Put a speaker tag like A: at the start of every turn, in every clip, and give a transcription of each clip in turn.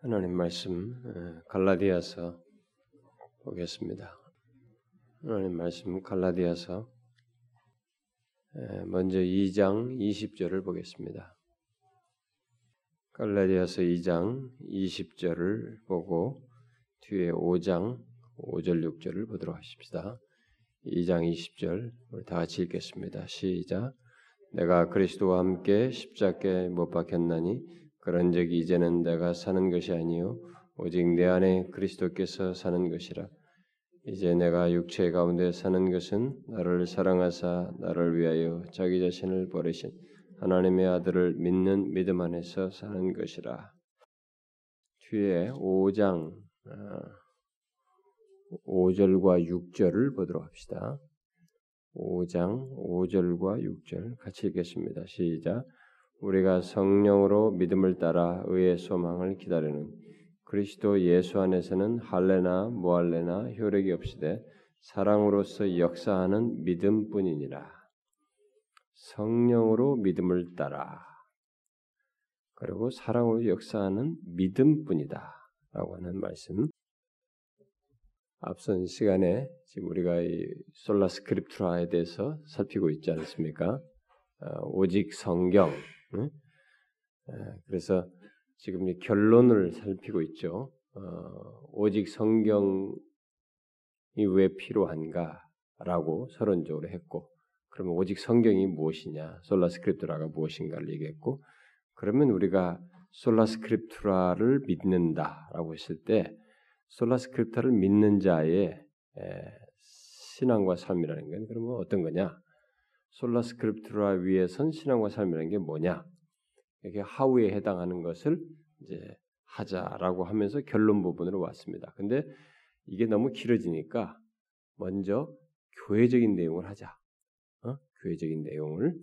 A: 하나님 말씀 어, 갈라디아서 보겠습니다. 하나님 말씀 갈라디아서 먼저 2장 20절을 보겠습니다. 갈라디아서 2장 20절을 보고 뒤에 5장 5절 6절을 보도록 하십시다. 2장 20절 우리 다 같이 읽겠습니다. 시작. 내가 그리스도와 함께 십자가에 못 박혔나니 그런즉 이제는 내가 사는 것이 아니요 오직 내 안에 그리스도께서 사는 것이라. 이제 내가 육체 가운데 사는 것은 나를 사랑하사 나를 위하여 자기 자신을 버리신 하나님의 아들을 믿는 믿음 안에서 사는 것이라. 뒤에 5장 5절과 아, 6절을 보도록 합시다. 5장 5절과 6절 같이 읽겠습니다. 시작. 우리가 성령으로 믿음을 따라 의의 소망을 기다리는 그리스도 예수 안에서는 할례나 무할례나 효력이 없이되 사랑으로서 역사하는 믿음뿐이니라. 성령으로 믿음을 따라 그리고 사랑으로 역사하는 믿음뿐이다 라고 하는 말씀. 앞선 시간에 지금 우리가 이 솔라 스크립트라에 대해서 살피고 있지 않습니까? 어, 오직 성경 그래서 지금 결론을 살피고 있죠. 어, 오직 성경이 왜 필요한가라고 서론적으로 했고, 그러면 오직 성경이 무엇이냐, 솔라스크립트라가 무엇인가를 얘기했고, 그러면 우리가 솔라스크립트라를 믿는다라고 했을 때, 솔라스크립트를 믿는 자의 신앙과 삶이라는 건 그러면 어떤 거냐? Sola Scriptura 위에 선 신앙과 삶이라는 게 뭐냐? 이게 how에 해당하는 것을 이제 하자라고 하면서 결론 부분으로 왔습니다. 근데 이게 너무 길어지니까 먼저 교회적인 내용을 하자. 어? 교회적인 내용을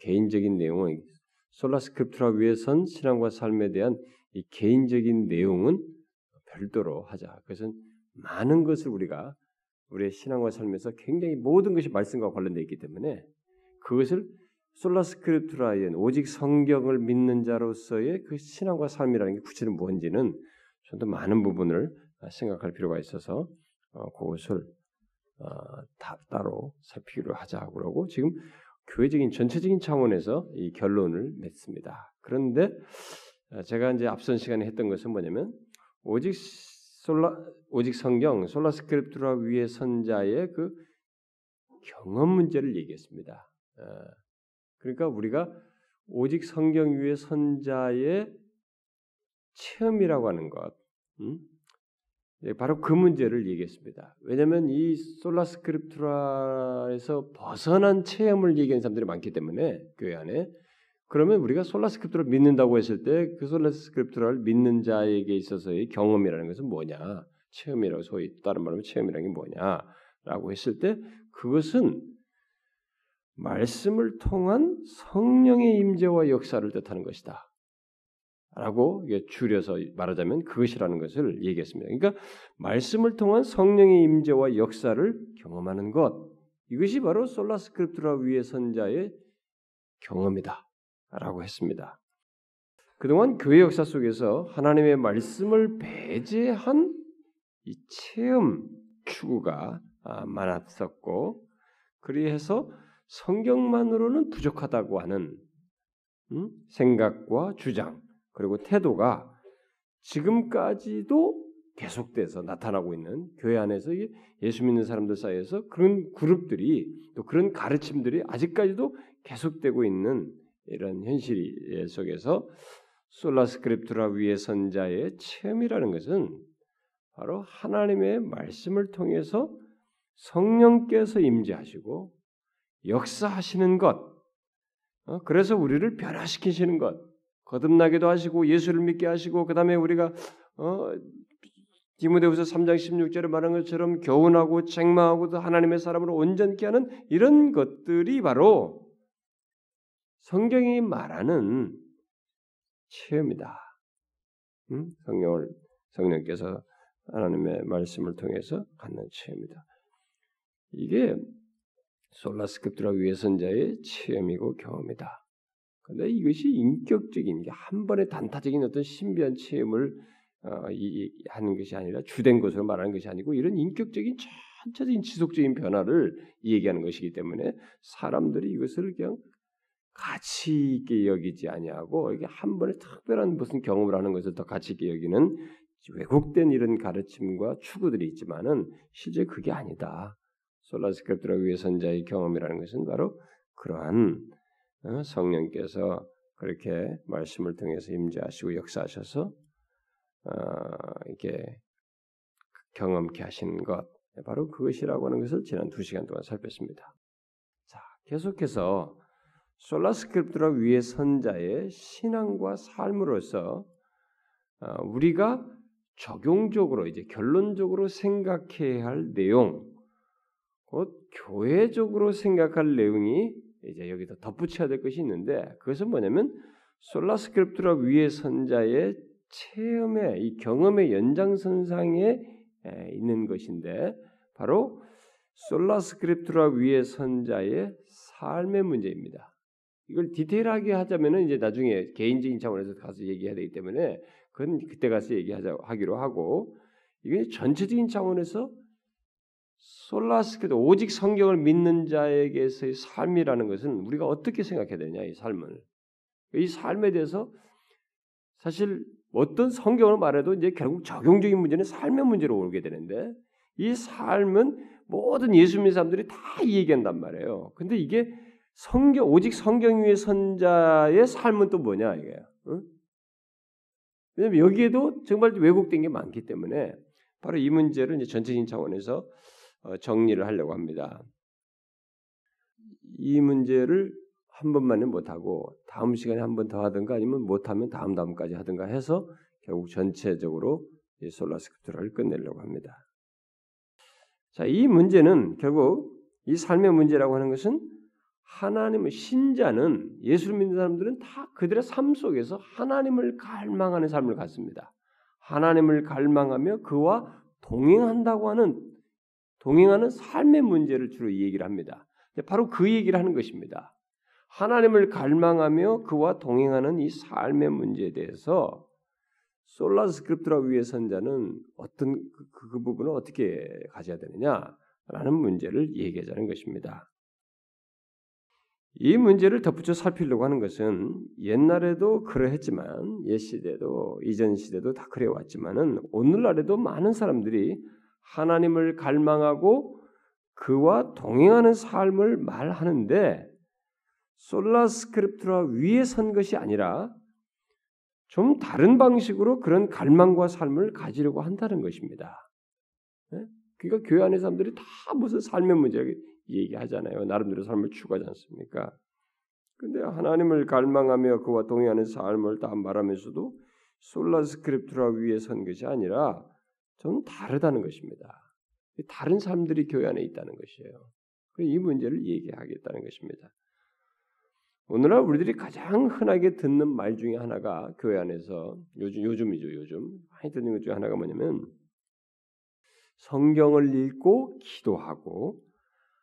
A: 개인적인 내용은 Sola Scriptura 위에 선 신앙과 삶에 대한 이 개인적인 내용은 별도로 하자. 그것은 많은 것을 우리가 우리의 신앙과 삶에서 굉장히 모든 것이 말씀과 관련되어 있기 때문에 그것을 솔라스크립트라인 오직 성경을 믿는 자로서의 그 신앙과 삶이라는 게 구체는 뭔지는 좀 더 많은 부분을 생각할 필요가 있어서 어, 그것을 어, 다 따로 살피기로 하자고 그러고 지금 교회적인 전체적인 차원에서 이 결론을 맺습니다. 그런데 어, 제가 이제 앞선 시간에 했던 것은 뭐냐면 오직 솔라 오직 성경 솔라스크립트라 위에 선자의 그 경험 문제를 얘기했습니다. 어, 그러니까 우리가 오직 성경 위의 선자의 체험이라고 하는 것, 음? 예, 바로 그 문제를 얘기했습니다. 왜냐하면 이 솔라스크립트라에서 벗어난 체험을 얘기하는 사람들이 많기 때문에 교회 안에 그러면 우리가 Sola Scriptura를 믿는다고 했을 때 그 Sola Scriptura를 믿는 자에게 있어서의 경험이라는 것은 뭐냐? 체험이라고 소위 다른 말로 체험이라는 게 뭐냐 라고 했을 때 그것은 말씀을 통한 성령의 임재와 역사를 뜻하는 것이다. 라고 줄여서 말하자면 그것이라는 것을 얘기했습니다. 그러니까 말씀을 통한 성령의 임재와 역사를 경험하는 것 이것이 바로 솔라스크립트라 위의 선자의 경험이다. 라고 했습니다. 그동안 교회 역사 속에서 하나님의 말씀을 배제한 이 체험 추구가 아, 많았었고 그리해서 성경만으로는 부족하다고 하는 음? 생각과 주장 그리고 태도가 지금까지도 계속돼서 나타나고 있는 교회 안에서 예수 믿는 사람들 사이에서 그런 그룹들이 또 그런 가르침들이 아직까지도 계속되고 있는 이런 현실 속에서 솔라스크립트라 위의 선자의 체험이라는 것은 바로 하나님의 말씀을 통해서 성령께서 임재하시고 역사하시는 것, 어? 그래서 우리를 변화시키시는 것, 거듭나게도 하시고 예수를 믿게 하시고 그 다음에 우리가 어, 디모데후서 3장 16절에 말한 것처럼 교훈하고 책망하고도 하나님의 사람으로 온전케 하는 이런 것들이 바로 성경이 말하는 체험이다. 응? 성령을 성령께서 하나님의 말씀을 통해서 갖는 체험이다. 이게 솔라스크립트라 위선자의 체험이고 경험이다. 그런데 이것이 인격적인 게한 번의 단타적인 어떤 신비한 체험을 어, 이, 이, 하는 것이 아니라 주된 것으로 말하는 것이 아니고 이런 인격적인 전체적인 지속적인 변화를 얘기하는 것이기 때문에 사람들이 이것을 그냥 가치 있게 여기지 아니하고 이게 한 번에 특별한 무슨 경험을 하는 것을 더 가치 있게 여기는 왜곡된 이런 가르침과 추구들이 있지만은 실제 그게 아니다. 솔라스크립트라 위의 선자의 경험이라는 것은 바로 그러한 어, 성령께서 그렇게 말씀을 통해서 임재하시고 역사하셔서 어, 이게 경험케 하신 것 바로 그것이라고 하는 것을 지난 두 시간 동안 살폈습니다. 자, 계속해서 솔라스크립트라 위의 선자의 신앙과 삶으로서 어, 우리가 적용적으로 이제 결론적으로 생각해야 할 내용, 곧 교회적으로 생각할 내용이 이제 여기서 덧붙여야 될 것이 있는데 그것은 뭐냐면 솔라스크립트라 위의 선자의 체험의 이 경험의 연장선상에 있는 것인데 바로 솔라스크립트라 위의 선자의 삶의 문제입니다. 이걸 디테일하게 하자면은 이제 나중에 개인적인 차원에서 가서 얘기해야 되기 때문에 그건 그때 가서 얘기하자 하기로 하고 이게 전체적인 차원에서 솔라스크도 오직 성경을 믿는 자에게서의 삶이라는 것은 우리가 어떻게 생각해야 되냐 이 삶을 이 삶에 대해서 사실 어떤 성경을 말해도 이제 결국 적용적인 문제는 삶의 문제로 오게 되는데 이 삶은 모든 예수 믿는 사람들이 다 얘기한단 말이에요. 근데 이게 성경 오직 성경 위의 선자의 삶은 또 뭐냐 이게요. 응? 왜냐면 여기에도 정말 왜곡된 게 많기 때문에 바로 이 문제를 이제 전체적인 차원에서 어, 정리를 하려고 합니다. 이 문제를 한 번만은 못하고 다음 시간에 한 번 더 하든가 아니면 못하면 다음 다음까지 하든가 해서 결국 전체적으로 이 솔라스크트를 끝내려고 합니다. 자, 이 문제는 결국 이 삶의 문제라고 하는 것은 하나님의 신자는 예수를 믿는 사람들은 다 그들의 삶 속에서 하나님을 갈망하는 삶을 갖습니다. 하나님을 갈망하며 그와 동행한다고 하는 동행하는 삶의 문제를 주로 얘기를 합니다. 바로 그 얘기를 하는 것입니다. 하나님을 갈망하며 그와 동행하는 이 삶의 문제에 대해서 솔라 스크립트라 위의 선자는 어떤 그, 그, 그 부분을 어떻게 가져야 되느냐라는 문제를 얘기하자는 것입니다. 이 문제를 덧붙여 살피려고 하는 것은 옛날에도 그러했지만 옛 시대도 이전 시대도 다 그래 왔지만은 오늘날에도 많은 사람들이 하나님을 갈망하고 그와 동행하는 삶을 말하는데 솔라 스크립트라 위에 선 것이 아니라 좀 다른 방식으로 그런 갈망과 삶을 가지려고 한다는 것입니다. 네? 그러니까 교회 안의 사람들이 다 무슨 삶의 문제 얘기하잖아요. 나름대로 삶을 추구하지 않습니까? 근데 하나님을 갈망하며 그와 동행하는 삶을 다 말하면서도 솔라 스크립트라 위에 선 것이 아니라 좀 다르다는 것입니다. 다른 삶들이 교회 안에 있다는 것이에요. 이 문제를 얘기하겠다는 것입니다. 오늘날 우리들이 가장 흔하게 듣는 말 중에 하나가 교회 안에서 요즘 요즘이죠 요즘 많이 듣는 것 중에 하나가 뭐냐면 성경을 읽고 기도하고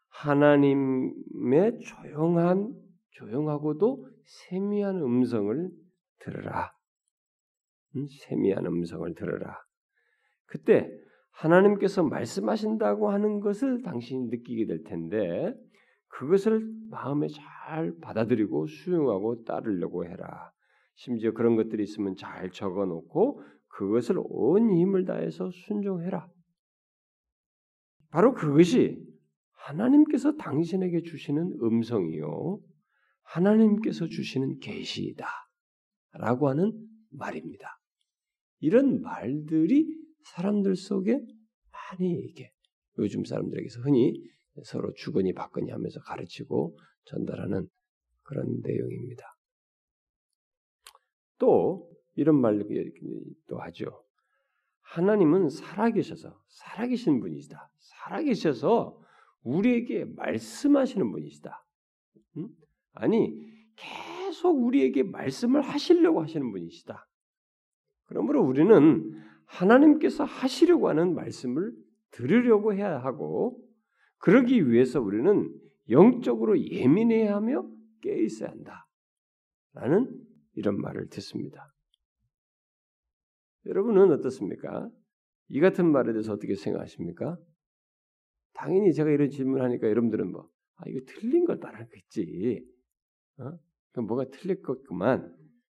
A: 하나님의 조용한 조용하고도 세미한 음성을 들으라. 음, 세미한 음성을 들으라. 그때 하나님께서 말씀하신다고 하는 것을 당신이 느끼게 될 텐데 그것을 마음에 잘 받아들이고 수용하고 따르려고 해라. 심지어 그런 것들이 있으면 잘 적어 놓고 그것을 온 힘을 다해서 순종해라. 바로 그것이 하나님께서 당신에게 주시는 음성이요. 하나님께서 주시는 계시이다. 라고 하는 말입니다. 이런 말들이 사람들 속에 많이 이게 요즘 사람들에게서 흔히 서로 주거니 받거니 하면서 가르치고 전달하는 그런 내용입니다. 또 이런 말도 하죠. 하나님은 살아계셔서 살아계신 분이시다. 살아계셔서 우리에게 말씀하시는 분이시다. 음? 아니 계속 우리에게 말씀을 하시려고 하시는 분이시다. 그러므로 우리는 하나님께서 하시려고 하는 말씀을 들으려고 해야 하고 그러기 위해서 우리는 영적으로 예민해야 하며 깨 있어야 한다. 라는 이런 말을 듣습니다. 여러분은 어떻습니까? 이 같은 말에 대해서 어떻게 생각하십니까? 당연히 제가 이런 질문하니까 여러분들은 뭐, 아, 이거 틀린 걸 말하겠지. 어? 뭐가 틀릴 것구만.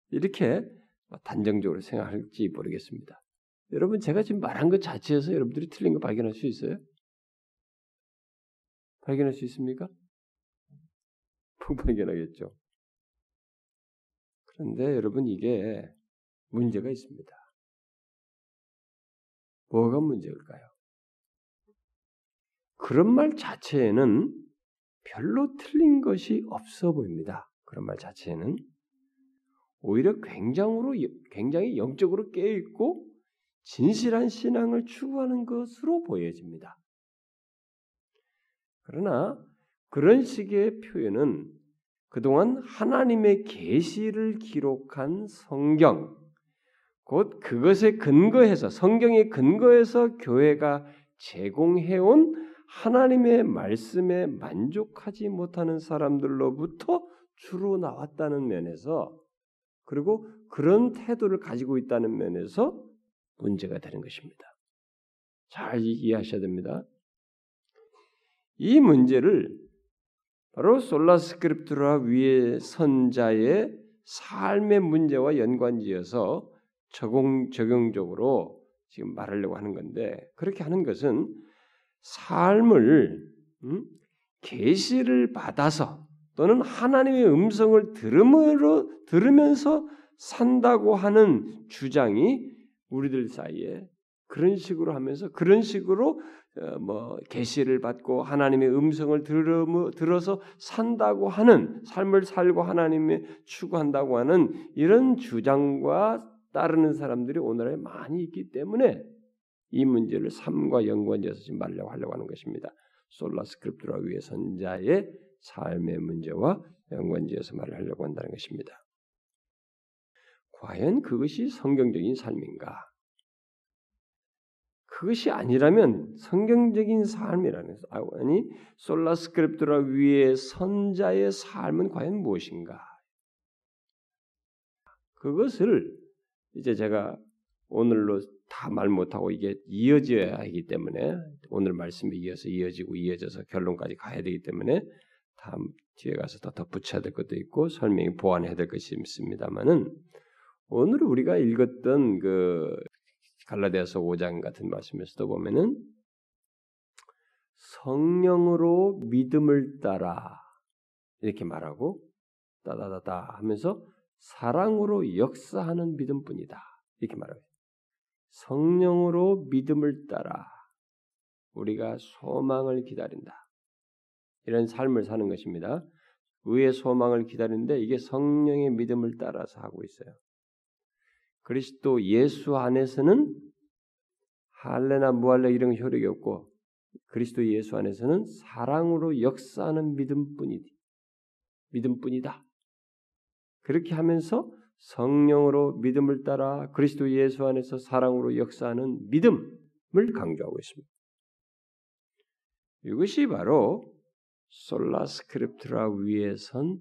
A: 이렇게 단정적으로 생각할지 모르겠습니다. 여러분, 제가 지금 말한 것 자체에서 여러분들이 틀린 거 발견할 수 있어요? 발견할 수 있습니까? 못 발견하겠죠. 그런데 여러분, 이게 문제가 있습니다. 뭐가 문제일까요? 그런 말 자체에는 별로 틀린 것이 없어 보입니다. 그런 말 자체는 오히려 굉장으로 굉장히 영적으로 깨어 있고 진실한 신앙을 추구하는 것으로 보여집니다. 그러나 그런 식의 표현은 그동안 하나님의 계시를 기록한 성경 곧 그것에 근거해서 성경에 근거해서 교회가 제공해 온 하나님의 말씀에 만족하지 못하는 사람들로부터 주로 나왔다는 면에서 그리고 그런 태도를 가지고 있다는 면에서 문제가 되는 것입니다. 잘 이해하셔야 됩니다. 이 문제를 바로 솔라스크립트라 위의 선자의 삶의 문제와 연관지어서 적용 적용적으로 지금 말하려고 하는 건데 그렇게 하는 것은 삶을 음? 계시를 받아서 또는 하나님의 음성을 들음으로 들으면서 산다고 하는 주장이 우리들 사이에 그런 식으로 하면서 그런 식으로 어, 뭐 계시를 받고 하나님의 음성을 들어서 산다고 하는 삶을 살고 하나님의 추구한다고 하는 이런 주장과 따르는 사람들이 오늘날에 많이 있기 때문에 이 문제를 삶과 연관지어서 지금 말려고 하려고 하는 것입니다. 솔라 스크립트라 위의 선자의 삶의 문제와 연관지어서 말을 하려고 한다는 것입니다. 과연 그것이 성경적인 삶인가? 그것이 아니라면 성경적인 삶이라는 아니 솔라 스크립트라 위의 선자의 삶은 과연 무엇인가? 그것을 이제 제가 오늘로 다 말 못하고 이게 이어져야 하기 때문에 오늘 말씀에 이어서 이어지고 이어져서 결론까지 가야 되기 때문에 다음 뒤에 가서 더 덧붙여야 될 것도 있고 설명이 보완해야 될 것이 있습니다만은 오늘 우리가 읽었던 그 갈라디아서 5장 같은 말씀에서도 보면은 성령으로 믿음을 따라 이렇게 말하고 따다다다 하면서 사랑으로 역사하는 믿음뿐이다. 이렇게 말합니다. 성령으로 믿음을 따라 우리가 소망을 기다린다. 이런 삶을 사는 것입니다. 의의 소망을 기다리는데 이게 성령의 믿음을 따라서 하고 있어요. 그리스도 예수 안에서는 할례나 무할례 이런 효력이 없고 그리스도 예수 안에서는 사랑으로 역사하는 믿음뿐이다. 믿음뿐이다. 그렇게 하면서 성령으로 믿음을 따라 그리스도 예수 안에서 사랑으로 역사하는 믿음을 강조하고 있습니다. 이것이 바로 솔라 스크립트라 위에 선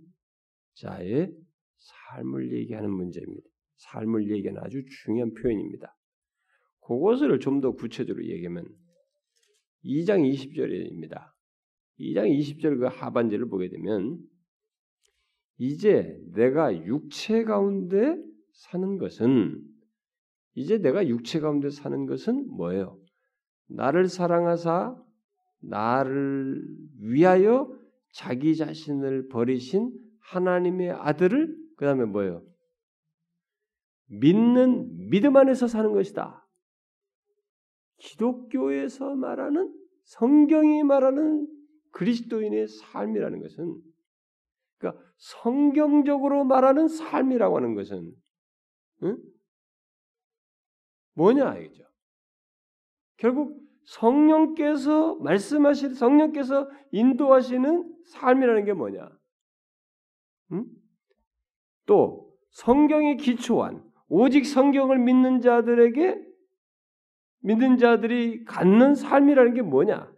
A: 자의 삶을 얘기하는 문제입니다. 삶을 얘기하는 아주 중요한 표현입니다. 그것을 좀 더 구체적으로 얘기하면 2장 20절입니다. 2장 20절 그 하반절을 보게 되면 이제 내가 육체 가운데 사는 것은 이제 내가 육체 가운데 사는 것은 뭐예요? 나를 사랑하사 나를 위하여 자기 자신을 버리신 하나님의 아들을 그 다음에 뭐예요? 믿는 믿음 안에서 사는 것이다. 기독교에서 말하는 성경이 말하는 그리스도인의 삶이라는 것은 그러니까 성경적으로 말하는 삶이라고 하는 것은 응? 뭐냐 이죠. 결국 성령께서 말씀하실 성령께서 인도하시는 삶이라는 게 뭐냐? 응? 또 성경에 기초한 오직 성경을 믿는 자들에게 믿는 자들이 갖는 삶이라는 게 뭐냐?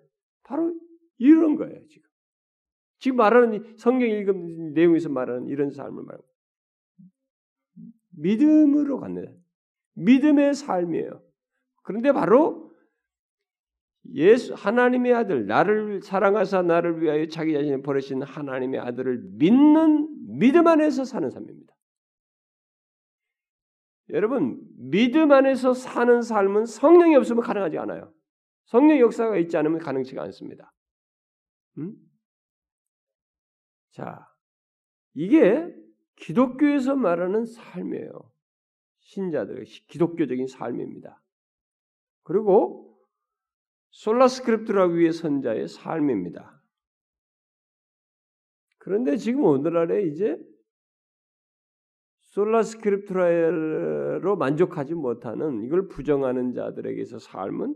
A: 바로 이런 거예요, 지금. 지금 말하는 성경 읽은 내용에서 말하는 이런 삶을 말하고 믿음으로 갖는 믿음의 삶이에요. 그런데 바로 예수 하나님의 아들 나를 사랑하사 나를 위하여 자기 자신을 버리신 하나님의 아들을 믿는 믿음 안에서 사는 삶입니다. 여러분 믿음 안에서 사는 삶은 성령이 없으면 가능하지 않아요. 성령 역사가 있지 않으면 가능치가 않습니다. 음? 자, 이게 기독교에서 말하는 삶이에요. 신자들의 기독교적인 삶입니다. 그리고 솔라스크립트라 위의 선자의 삶입니다. 그런데 지금 오늘날에 이제 솔라 스크립트라로 만족하지 못하는 이걸 부정하는 자들에게서 삶은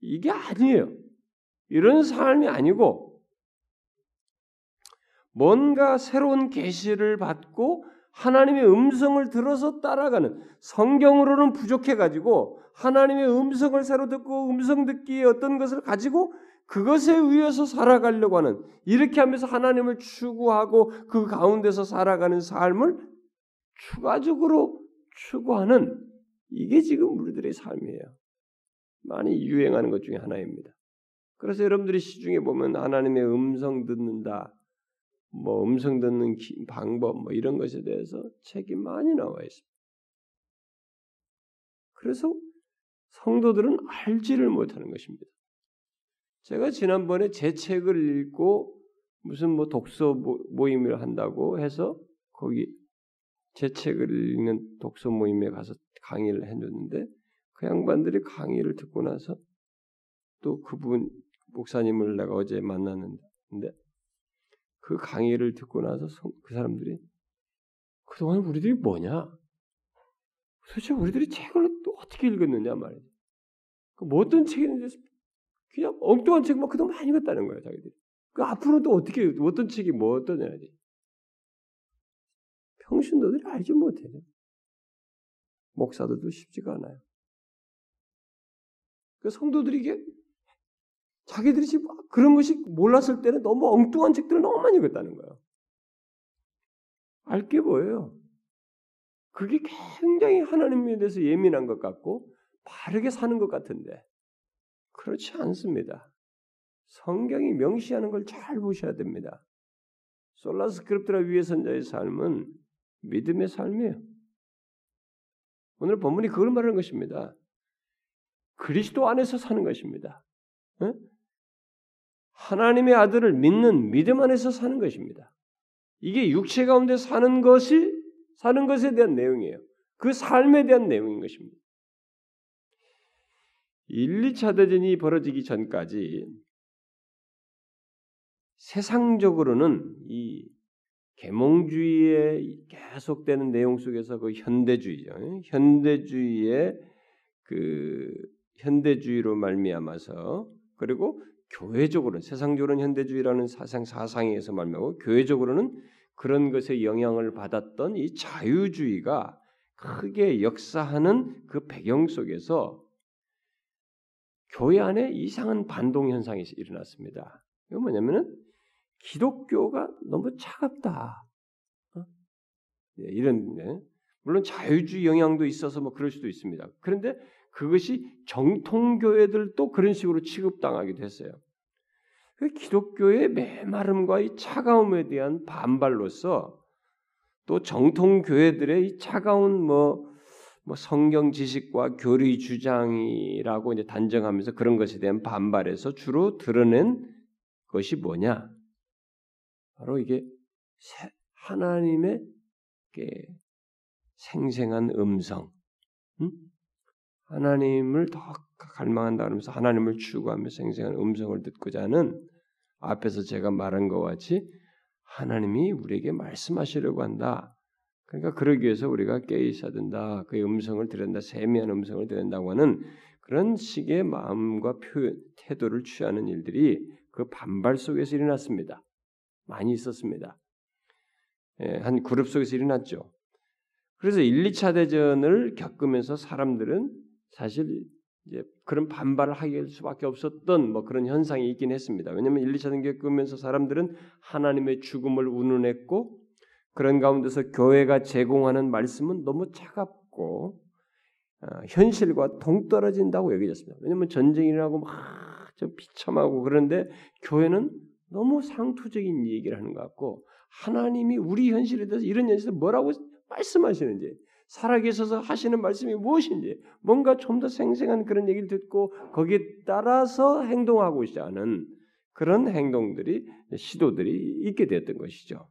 A: 이게 아니에요. 이런 삶이 아니고 뭔가 새로운 계시를 받고 하나님의 음성을 들어서 따라가는 성경으로는 부족해 가지고 하나님의 음성을 새로 듣고 음성 듣기에 어떤 것을 가지고 그것에 의해서 살아가려고 하는 이렇게 하면서 하나님을 추구하고 그 가운데서 살아가는 삶을 추가적으로 추구하는 이게 지금 우리들의 삶이에요. 많이 유행하는 것 중에 하나입니다. 그래서 여러분들이 시중에 보면 하나님의 음성 듣는다, 뭐 음성 듣는 방법 뭐 이런 것에 대해서 책이 많이 나와 있습니다. 그래서 성도들은 알지를 못하는 것입니다. 제가 지난번에 제 책을 읽고 무슨 뭐 독서 모임을 한다고 해서 거기 제 책을 읽는 독서 모임에 가서 강의를 해줬는데 그 양반들이 강의를 듣고 나서 또 그분 목사님을 내가 어제 만났는데 그 강의를 듣고 나서 그 사람들이 그동안 우리들이 뭐냐? 도대체 우리들이 책을 어떻게 읽었느냐 말이야. 그 어떤 책이는지 그냥 엉뚱한 책만 그동안 많이 읽었다는 거예요, 자기들이. 그 앞으로 또 어떻게 어떤 책이 뭐 어떠냐지. 평신도들이 알지 못해요. 목사들도 쉽지가 않아요. 그 성도들이 이게 자기들이 지금 그런 것이 몰랐을 때는 너무 엉뚱한 책들을 너무 많이 읽었다는 거예요. 알게 뭐예요? 그게 굉장히 하나님에 대해서 예민한 것 같고 바르게 사는 것 같은데 그렇지 않습니다. 성경이 명시하는 걸 잘 보셔야 됩니다. 솔라스 크립트라 위의 선자의 삶은 믿음의 삶이에요. 오늘 본문이 그걸 말하는 것입니다. 그리스도 안에서 사는 것입니다. 네? 하나님의 아들을 믿는 믿음 안에서 사는 것입니다. 이게 육체 가운데 사는 것이 사는 것에 대한 내용이에요. 그 삶에 대한 내용인 것입니다. 1, 2차 대전이 벌어지기 전까지 세상적으로는 이 계몽주의에 계속되는 내용 속에서 그 현대주의죠. 현대주의의 그 현대주의로 말미암아서 그리고 교회적으로는 세상적으로는 현대주의라는 사상 사상에서 말미암고 교회적으로는 그런 것에 영향을 받았던 이 자유주의가 크게 역사하는 그 배경 속에서 교회 안에 이상한 반동 현상이 일어났습니다. 이건 뭐냐면은 기독교가 너무 차갑다. 어? 네, 이런 네. 물론 자유주의 영향도 있어서 뭐 그럴 수도 있습니다. 그런데 그것이 정통 교회들도 그런 식으로 취급당하기도 했어요. 그 기독교의 메마름과 이 차가움에 대한 반발로서 또 정통 교회들의 이 차가운 뭐, 뭐 성경 지식과 교리 주장이라고 이제 단정하면서 그런 것에 대한 반발에서 주로 드러낸 것이 뭐냐? 바로 이게 하나님의 생생한 음성, 응? 하나님을 더 갈망한다 그러면서 하나님을 추구하며 생생한 음성을 듣고자 하는 앞에서 제가 말한 것 같이 하나님이 우리에게 말씀하시려고 한다. 그러니까 그러기 위해서 우리가 깨 있어야 된다. 그의 음성을 들은다. 세미한 음성을 들은다고 하는 그런 식의 마음과 표현, 태도를 취하는 일들이 그 반발 속에서 일어났습니다. 많이 있었습니다. 예, 한 그룹 속에서 일어났죠. 그래서 1, 2차 대전을 겪으면서 사람들은 사실 이제 그런 반발을 하게 할 수밖에 없었던 뭐 그런 현상이 있긴 했습니다. 왜냐하면 1, 2차 대전 겪으면서 사람들은 하나님의 죽음을 운운했고 그런 가운데서 교회가 제공하는 말씀은 너무 차갑고 어, 현실과 동떨어진다고 여겨졌습니다. 왜냐하면 전쟁이 일어나고 막 좀 비참하고 그런데 교회는 너무 상투적인 얘기를 하는 것 같고 하나님이 우리 현실에 대해서 이런 현실에 뭐라고 말씀하시는지 살아계셔서 하시는 말씀이 무엇인지 뭔가 좀 더 생생한 그런 얘기를 듣고 거기에 따라서 행동하고 있지 않은 그런 행동들이 시도들이 있게 되었던 것이죠.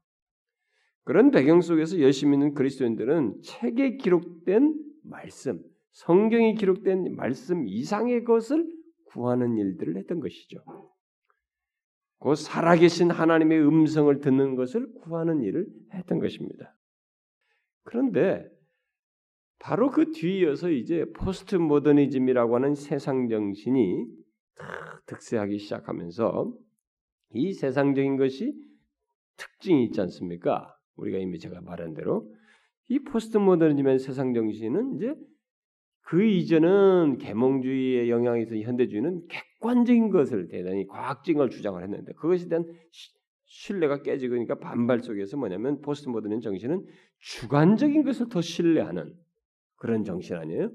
A: 그런 배경 속에서 열심히 있는 그리스도인들은 책에 기록된 말씀, 성경이 기록된 말씀 이상의 것을 구하는 일들을 했던 것이죠. 그 살아계신 하나님의 음성을 듣는 것을 구하는 일을 했던 것입니다. 그런데 바로 그 뒤이어서 이제 포스트 모더니즘이라고 하는 세상 정신이 득세하기 시작하면서 이 세상적인 것이 특징이 있지 않습니까? 우리가 이미 제가 말한 대로 이 포스트 모더니즘의 세상 정신은 이제 그 이전은 계몽주의의 영향에서 현대주의는 객관적인 것을 대단히 과학적인 걸 주장을 했는데 그것에 대한 신뢰가 깨지고 그러니까 반발 속에서 뭐냐면 포스트 모더니즘 정신은 주관적인 것을 더 신뢰하는 그런 정신 아니에요?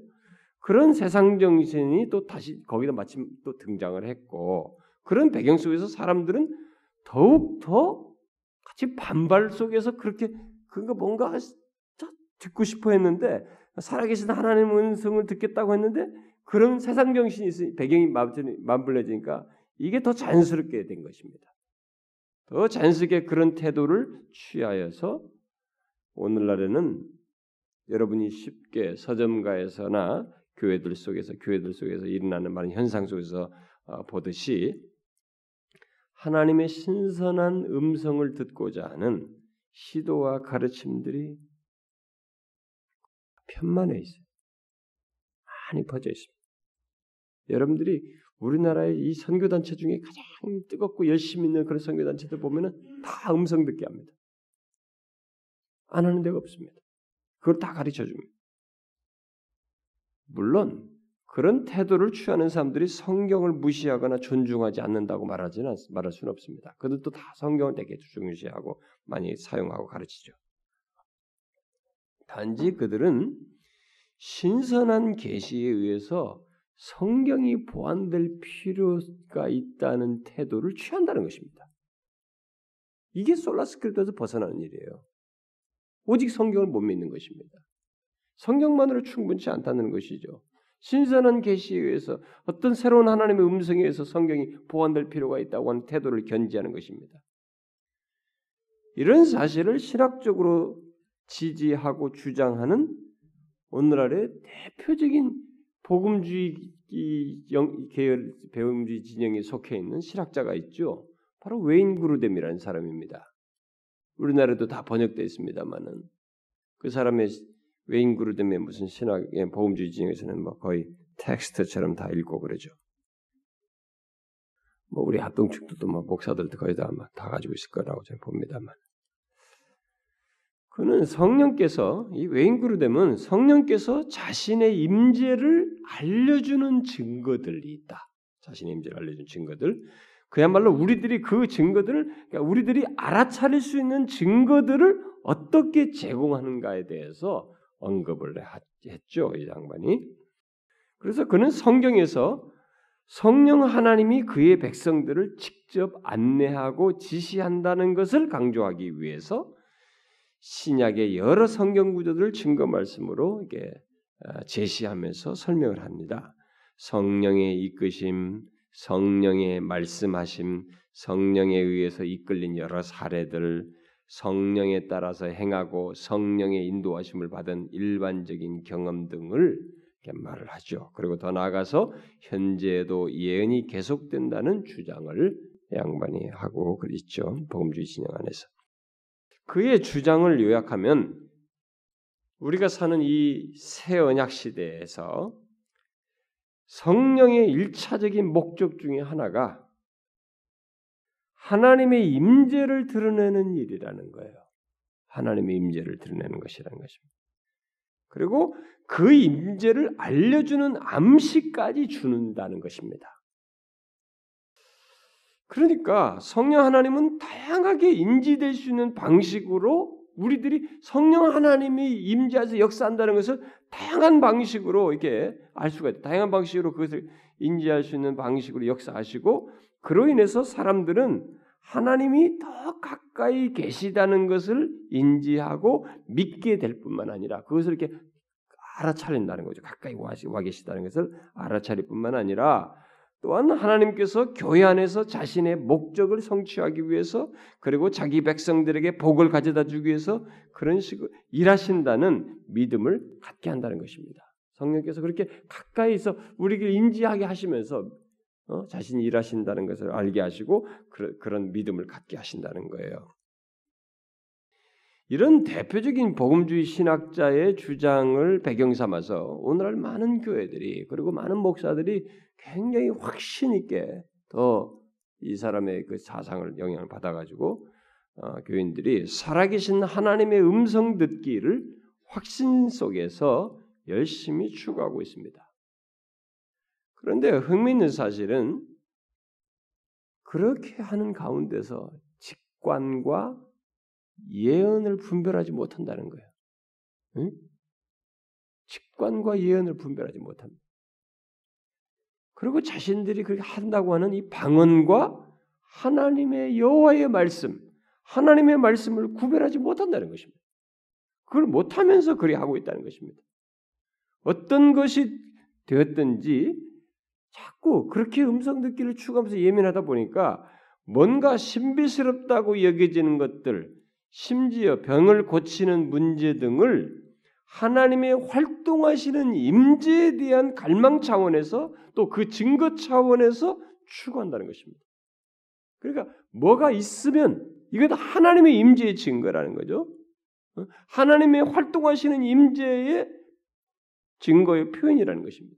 A: 그런 세상 정신이 또 다시 거기다 마침 또 등장을 했고 그런 배경 속에서 사람들은 더욱 더 같이 반발 속에서 그렇게 그거 뭔가 듣고 싶어 했는데 살아계신 하나님 음성을 듣겠다고 했는데 그런 세상 정신이 배경이 만불해지니까 이게 더 자연스럽게 된 것입니다. 더 자연스럽게 그런 태도를 취하여서 오늘날에는 여러분이 쉽게 서점가에서나 교회들 속에서 교회들 속에서 일어나는 많은 현상 속에서 어, 보듯이 하나님의 신선한 음성을 듣고자 하는 시도와 가르침들이 편만해 있어요. 많이 퍼져 있습니다. 여러분들이 우리나라의 이 선교단체 중에 가장 뜨겁고 열심히 있는 그런 선교단체들 보면은 다 음성 듣게 합니다. 안 하는 데가 없습니다. 그걸 다 가르쳐 줍니다. 물론 그런 태도를 취하는 사람들이 성경을 무시하거나 존중하지 않는다고 말하지는 말할 수는 없습니다. 그들도 다 성경을 되게 중시하고 많이 사용하고 가르치죠. 단지 그들은 신선한 계시에 의해서 성경이 보완될 필요가 있다는 태도를 취한다는 것입니다. 이게 솔라스크립트에서 벗어나는 일이에요. 오직 성경을 못 믿는 것입니다. 성경만으로 충분치 않다는 것이죠. 신선한 계시에 의해서 어떤 새로운 하나님의 음성에 의해서 성경이 보완될 필요가 있다고 하는 태도를 견지하는 것입니다. 이런 사실을 신학적으로 지지하고 주장하는 오늘날의 대표적인 복음주의 계열 배움주의 진영에 속해 있는 실학자가 있죠. 바로 웨인 그루뎀이라는 사람입니다. 우리나라도 다 번역되어 있습니다만은 그 사람의 웨인 그루뎀의 무슨 신학의 복음주의 진영에서는 뭐 거의 텍스트처럼 다 읽고 그러죠. 뭐 우리 합동측도 뭐 목사들도 거의 다, 다 가지고 있을 거라고 저는 봅니다만. 그는 성령께서 이 웨인그루뎀은 성령께서 자신의 임재를 알려주는 증거들이 있다. 자신의 임재를 알려주는 증거들. 그야말로 우리들이 그 증거들을 그러니까 우리들이 알아차릴 수 있는 증거들을 어떻게 제공하는가에 대해서 언급을 했죠 이 양반이. 그래서 그는 성경에서 성령 하나님이 그의 백성들을 직접 안내하고 지시한다는 것을 강조하기 위해서 신약의 여러 성경 구조들을 증거 말씀으로 이게 어, 제시하면서 설명을 합니다. 성령의 이끄심, 성령의 말씀하심, 성령에 의해서 이끌린 여러 사례들, 성령에 따라서 행하고 성령의 인도하심을 받은 일반적인 경험 등을 말을 하죠. 그리고 더 나아가서 현재도 예언이 계속된다는 주장을 양반이 하고 그랬죠. 복음주의 진영 안에서. 그의 주장을 요약하면 우리가 사는 이 새 언약 시대에서 성령의 일차적인 목적 중에 하나가 하나님의 임재를 드러내는 일이라는 거예요. 하나님의 임재를 드러내는 것이라는 것입니다. 그리고 그 임재를 알려주는 암시까지 주는다는 것입니다. 그러니까 성령 하나님은 다양하게 인지될 수 있는 방식으로 우리들이 성령 하나님이 임재해서 역사한다는 것을 다양한 방식으로 이렇게 알 수가 있다. 다양한 방식으로 그것을 인지할 수 있는 방식으로 역사하시고 그로 인해서 사람들은 하나님이 더 가까이 계시다는 것을 인지하고 믿게 될 뿐만 아니라 그것을 이렇게 알아차린다는 거죠. 가까이 와 계시다는 것을 알아차릴 뿐만 아니라 또한 하나님께서 교회 안에서 자신의 목적을 성취하기 위해서 그리고 자기 백성들에게 복을 가져다 주기 위해서 그런 식으로 일하신다는 믿음을 갖게 한다는 것입니다. 성령께서 그렇게 가까이서 우리를 인지하게 하시면서 어? 자신이 일하신다는 것을 알게 하시고 그, 그런 믿음을 갖게 하신다는 거예요. 이런 대표적인 복음주의 신학자의 주장을 배경 삼아서 오늘날 많은 교회들이 그리고 많은 목사들이 굉장히 확신 있게 더 이 사람의 그 사상을 영향을 받아가지고 어, 교인들이 살아계신 하나님의 음성 듣기를 확신 속에서 열심히 추구하고 있습니다. 그런데 흥미있는 사실은 그렇게 하는 가운데서 직관과 예언을 분별하지 못한다는 거예요. 응? 직관과 예언을 분별하지 못합니다. 그리고 자신들이 그렇게 한다고 하는 이 방언과 하나님의 여호와의 말씀, 하나님의 말씀을 구별하지 못한다는 것입니다. 그걸 못하면서 그리 하고 있다는 것입니다. 어떤 것이 되었든지 자꾸 그렇게 음성 듣기를 추구하면서 예민하다 보니까 뭔가 신비스럽다고 여겨지는 것들, 심지어 병을 고치는 문제 등을 하나님의 활동하시는 임재에 대한 갈망 차원에서 또 그 증거 차원에서 추구한다는 것입니다. 그러니까 뭐가 있으면 이것 하나님의 임재의 증거라는 거죠. 어? 하나님의 활동하시는 임재의 증거의 표현이라는 것입니다.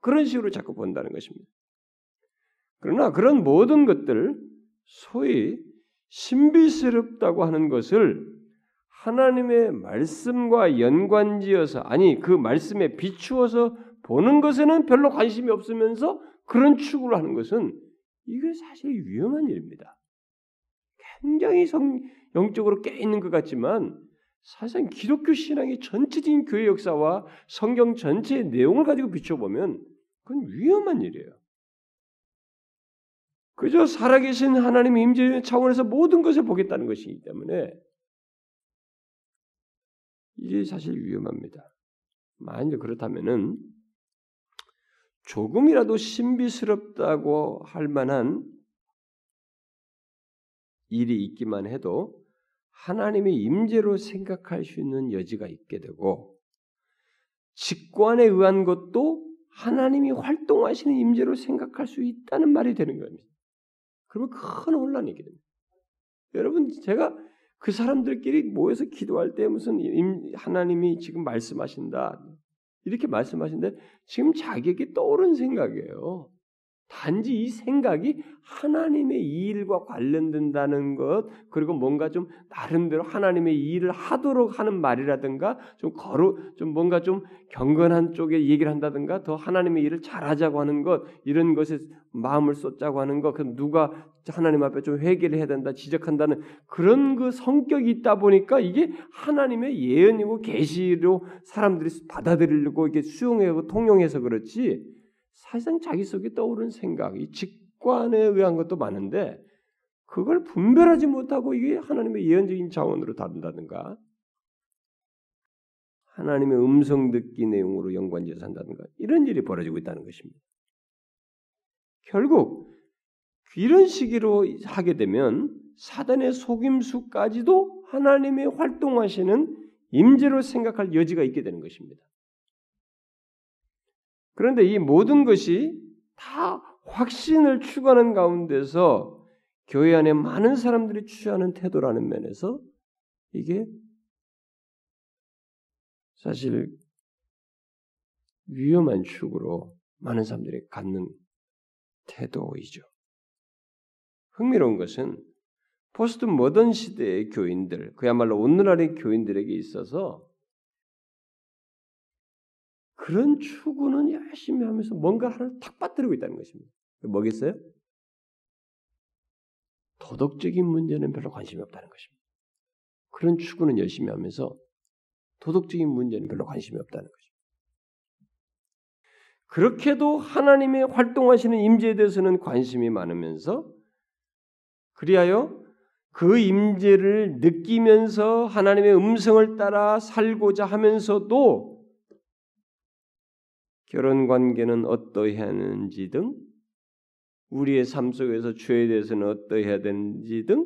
A: 그런 식으로 자꾸 본다는 것입니다. 그러나 그런 모든 것들 소위 신비스럽다고 하는 것을 하나님의 말씀과 연관지어서 아니 그 말씀에 비추어서 보는 것에는 별로 관심이 없으면서 그런 추구를 하는 것은 이게 사실 위험한 일입니다. 굉장히 성, 영적으로 깨 있는 것 같지만 사실상 기독교 신앙의 전체적인 교회 역사와 성경 전체의 내용을 가지고 비춰보면 그건 위험한 일이에요. 그저 살아계신 하나님의 임재 차원에서 모든 것을 보겠다는 것이기 때문에 이게 사실 위험합니다. 만약 그렇다면은 조금이라도 신비스럽다고 할 만한 일이 있기만 해도 하나님의 임재로 생각할 수 있는 여지가 있게 되고 직관에 의한 것도 하나님이 활동하시는 임재로 생각할 수 있다는 말이 되는 겁니다. 그러면 큰 혼란이 됩니다. 여러분 제가 그 사람들끼리 모여서 기도할 때 무슨 하나님이 지금 말씀하신다 이렇게 말씀하신데 지금 자기에게 떠오른 생각이에요. 단지 이 생각이 하나님의 이 일과 관련된다는 것, 그리고 뭔가 좀 나름대로 하나님의 이 일을 하도록 하는 말이라든가, 좀 거루, 좀 뭔가 좀 경건한 쪽에 얘기를 한다든가, 더 하나님의 일을 잘하자고 하는 것, 이런 것에 마음을 쏟자고 하는 것, 그럼 누가 하나님 앞에 좀 회개를 해야 된다, 지적한다는 그런 그 성격이 있다 보니까 이게 하나님의 예언이고 계시로 사람들이 받아들이려고 이게 수용하고 통용해서 그렇지, 사실상 자기 속에 떠오른 생각 이 직관에 의한 것도 많은데 그걸 분별하지 못하고 이게 하나님의 예언적인 자원으로 다룬다든가 하나님의 음성 듣기 내용으로 연관지어서 한다든가 이런 일이 벌어지고 있다는 것입니다. 결국 이런 시기로 하게 되면 사단의 속임수까지도 하나님의 활동하시는 임재로 생각할 여지가 있게 되는 것입니다. 그런데 이 모든 것이 다 확신을 추구하는 가운데서 교회 안에 많은 사람들이 취하는 태도라는 면에서 이게 사실 위험한 축으로 많은 사람들이 갖는 태도이죠. 흥미로운 것은 포스트 모던 시대의 교인들, 그야말로 오늘날의 교인들에게 있어서 그런 추구는 열심히 하면서 뭔가 하나를 탁 빠뜨리고 있다는 것입니다. 뭐겠어요? 도덕적인 문제는 별로 관심이 없다는 것입니다. 그런 추구는 열심히 하면서 도덕적인 문제는 별로 관심이 없다는 거죠. 그렇게도 하나님의 활동하시는 임재에 대해서는 관심이 많으면서 그리하여 그 임재를 느끼면서 하나님의 음성을 따라 살고자 하면서도 결혼 관계는 어떠해야 하는지 등 우리의 삶 속에서 죄에 대해서는 어떠해야 되는지 등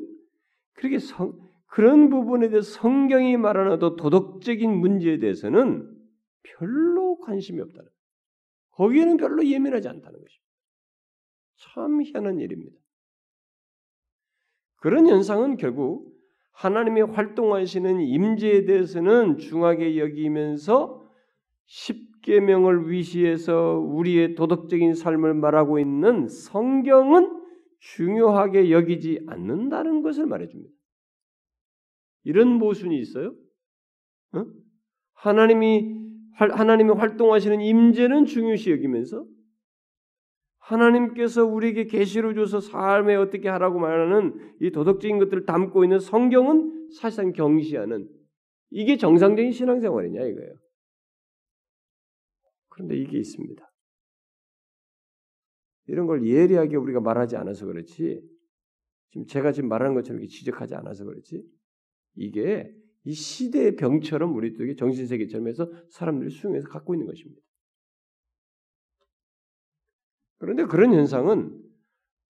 A: 그렇게 성, 그런 부분에 대해서 성경이 말하는 어떤 도덕적인 문제에 대해서는 별로 관심이 없다는 거기에는 별로 예민하지 않다는 것입니다. 참 희한한 일입니다. 그런 현상은 결국 하나님의 활동하시는 임재에 대해서는 중하게 여기면서 십계명을 위시해서 우리의 도덕적인 삶을 말하고 있는 성경은 중요하게 여기지 않는다는 것을 말해줍니다. 이런 모순이 있어요? 어? 하나님이 하나님의 활동하시는 임재는 중요시 여기면서 하나님께서 우리에게 계시를 줘서 삶에 어떻게 하라고 말하는 이 도덕적인 것들을 담고 있는 성경은 사실상 경시하는 이게 정상적인 신앙생활이냐 이거예요. 그런데 이게 있습니다. 이런 걸 예리하게 우리가 말하지 않아서 그렇지 지금 제가 지금 말하는 것처럼 지적하지 않아서 그렇지 이게 이 시대의 병처럼 우리도 이게 정신세계처럼 해서 사람들이 수용해서 갖고 있는 것입니다. 그런데 그런 현상은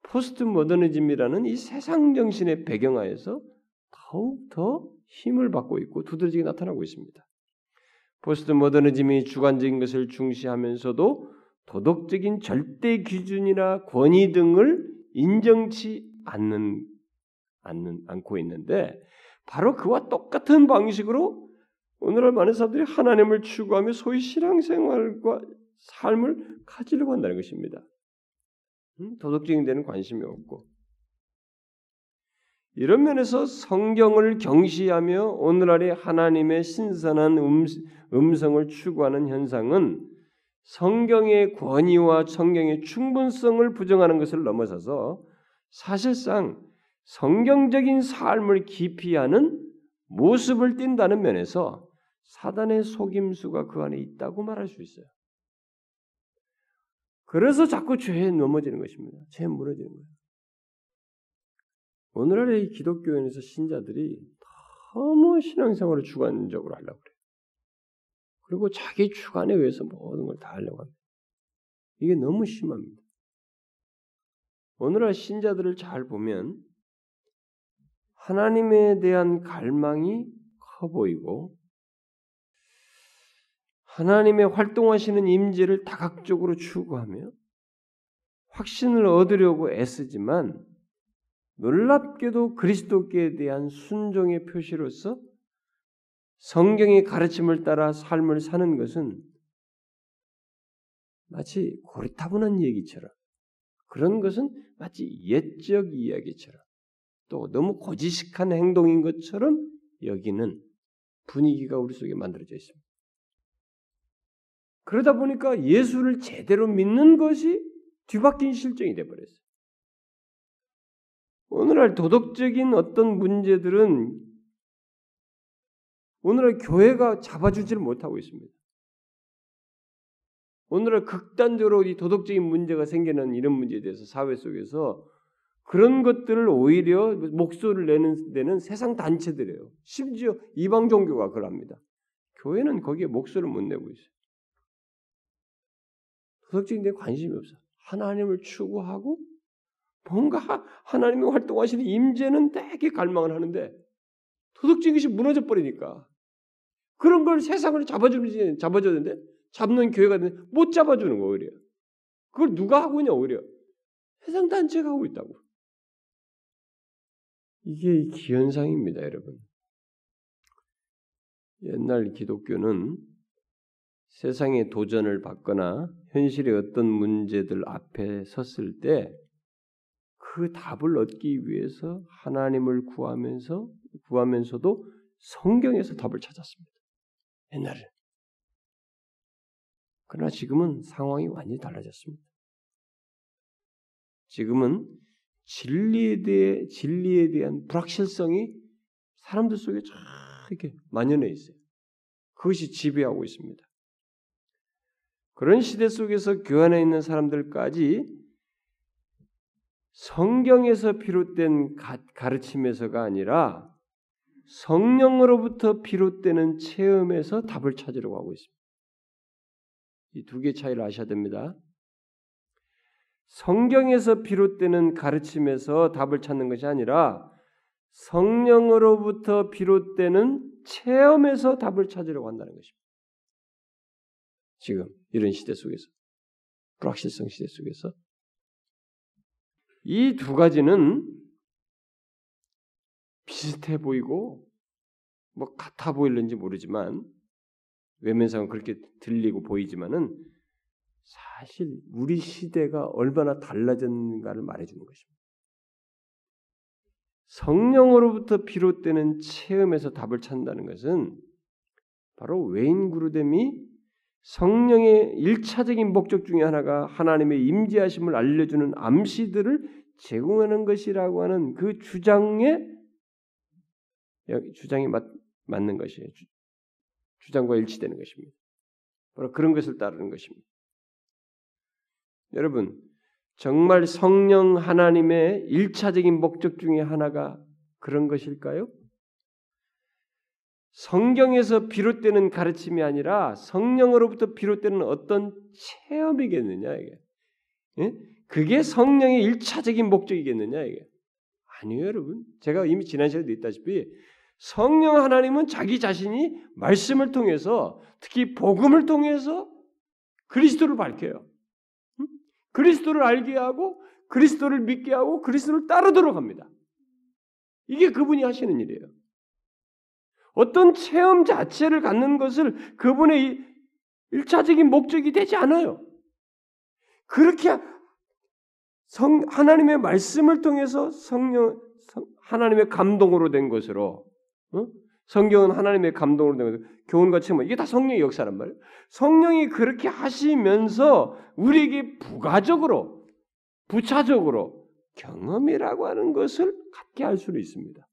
A: 포스트 모더니즘이라는 이 세상 정신의 배경하에서 더욱 더 힘을 받고 있고 두드러지게 나타나고 있습니다. 포스트 모더니즘이 주관적인 것을 중시하면서도 도덕적인 절대 기준이나 권위 등을 인정치 않는, 않는 않고 있는데 바로 그와 똑같은 방식으로 오늘날 많은 사람들이 하나님을 추구하며 소위 신앙생활과 삶을 가지려고 한다는 것입니다. 음, 도덕적인 데는 관심이 없고 이런 면에서 성경을 경시하며 오늘날의 하나님의 신선한 음, 음성을 추구하는 현상은 성경의 권위와 성경의 충분성을 부정하는 것을 넘어서서 사실상 성경적인 삶을 기피하는 모습을 띈다는 면에서 사단의 속임수가 그 안에 있다고 말할 수 있어요. 그래서 자꾸 죄에 넘어지는 것입니다. 죄에 무너지는 거예요. 오늘날의 기독교인에서 신자들이 너무 신앙생활을 주관적으로 하려고 그래요. 그리고 자기 주관에 의해서 모든 걸 다 하려고 합니다. 이게 너무 심합니다. 오늘날 신자들을 잘 보면 하나님에 대한 갈망이 커 보이고 하나님의 활동하시는 임재를 다각적으로 추구하며 확신을 얻으려고 애쓰지만 놀랍게도 그리스도께 대한 순종의 표시로서 성경의 가르침을 따라 삶을 사는 것은 마치 고리타분한 얘기처럼 그런 것은 마치 옛적 이야기처럼 또 너무 고지식한 행동인 것처럼 여기는 분위기가 우리 속에 만들어져 있습니다. 그러다 보니까 예수를 제대로 믿는 것이 뒤바뀐 실정이 되어버렸어요. 오늘날 도덕적인 어떤 문제들은 오늘날 교회가 잡아주지를 못하고 있습니다. 오늘날 극단적으로 이 도덕적인 문제가 생기는 이런 문제에 대해서 사회 속에서 그런 것들을 오히려 목소리를 내는 데는 세상 단체들이에요. 심지어 이방 종교가 그럽니다. 교회는 거기에 목소리를 못 내고 있어요. 도덕적인 데 관심이 없어. 하나님을 추구하고 뭔가 하나님이 활동하시는 임재는 되게 갈망을 하는데 도덕적인 것이 무너져 버리니까. 그런 걸 세상을 잡아주는 잡아줬는데 잡는 교회가 못 잡아주는 거 오히려. 그걸 누가 하고 있냐 오히려. 세상 단체가 하고 있다고. 이게 기현상입니다 여러분. 옛날 기독교는 세상의 도전을 받거나 현실의 어떤 문제들 앞에 섰을 때 그 답을 얻기 위해서 하나님을 구하면서 구하면서도 성경에서 답을 찾았습니다. 옛날에. 그러나 지금은 상황이 완전히 달라졌습니다. 지금은 진리에 대해 진리에 대한 불확실성이 사람들 속에 쫙 이렇게 만연해 있어요. 그것이 지배하고 있습니다. 그런 시대 속에서 교회 안에 있는 사람들까지 성경에서 비롯된 가르침에서가 아니라 성령으로부터 비롯되는 체험에서 답을 찾으려고 하고 있습니다. 이 두 개 차이를 아셔야 됩니다. 성경에서 비롯되는 가르침에서 답을 찾는 것이 아니라 성령으로부터 비롯되는 체험에서 답을 찾으려고 한다는 것입니다. 지금 이런 시대 속에서 불확실성 시대 속에서 이 두 가지는 비슷해 보이고 뭐 같아 보일는지 모르지만 외면상은 그렇게 들리고 보이지만은 사실 우리 시대가 얼마나 달라졌는가를 말해주는 것입니다. 성령으로부터 비롯되는 체험에서 답을 찾는다는 것은 바로 외인 그루뎀이 성령의 일차적인 목적 중에 하나가 하나님의 임재하심을 알려주는 암시들을 제공하는 것이라고 하는 그 주장에 주장이 맞, 맞는 것이에요. 주 장과 일치되는 것입니다. 바로 그런 것을 따르는 것입니다. 여러분, 정말 성령 하나님의 일차적인 목적 중에 하나가 그런 것일까요? 성경에서 비롯되는 가르침이 아니라 성령으로부터 비롯되는 어떤 체험이겠느냐 이게. 예? 그게 성령의 일차적인 목적이겠느냐 이게. 아니요, 여러분. 제가 이미 지난 시간에도 있다시피 성령 하나님은 자기 자신이 말씀을 통해서 특히 복음을 통해서 그리스도를 밝혀요. 그리스도를 알게 하고 그리스도를 믿게 하고 그리스도를 따르도록 합니다. 이게 그분이 하시는 일이에요. 어떤 체험 자체를 갖는 것을 그분의 일차적인 목적이 되지 않아요. 그렇게 성, 하나님의 말씀을 통해서 성령, 하나님의 감동으로 된 것으로, 어? 성경은 하나님의 감동으로 된 것으로, 교훈과 뭐 이게 다 성령의 역사란 말이에요. 성령이 그렇게 하시면서 우리에게 부가적으로, 부차적으로 경험이라고 하는 것을 갖게 할 수는 있습니다.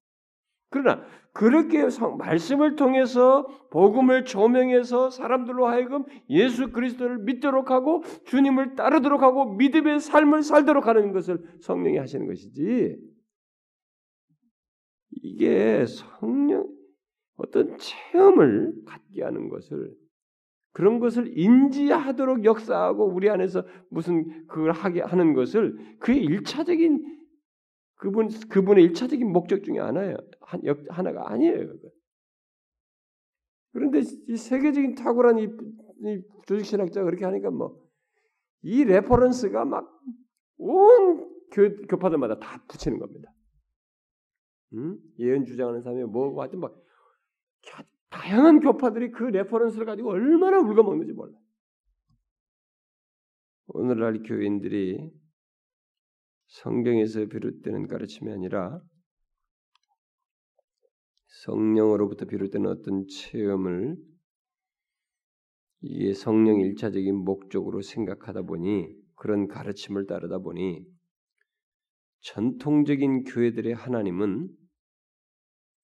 A: 그러나 그렇게 말씀을 통해서 복음을 조명해서 사람들로 하여금 예수 그리스도를 믿도록 하고 주님을 따르도록 하고 믿음의 삶을 살도록 하는 것을 성령이 하시는 것이지. 이게 성령 어떤 체험을 갖게 하는 것을 그런 것을 인지하도록 역사하고 우리 안에서 무슨 그걸 하게 하는 것을 그의 일차적인 그분 그분의 일차적인 목적 중에 하나예요. 하나가 아니에요. 그런데 이 세계적인 탁월한 이, 이 조직 신학자 그렇게 하니까 뭐 이 reference가 막 온 교파들마다 다 붙이는 겁니다. 음? 예언 주장하는 사람이 뭐고 하여튼 막 다양한 교파들이 그 reference를 가지고 얼마나 울거먹는지 몰라. 오늘날 교인들이 성경에서 비롯되는 가르침이 아니라 성령으로부터 비롯되는 어떤 체험을 이게 성령 일차적인 목적으로 생각하다 보니 그런 가르침을 따르다 보니 전통적인 교회들의 하나님은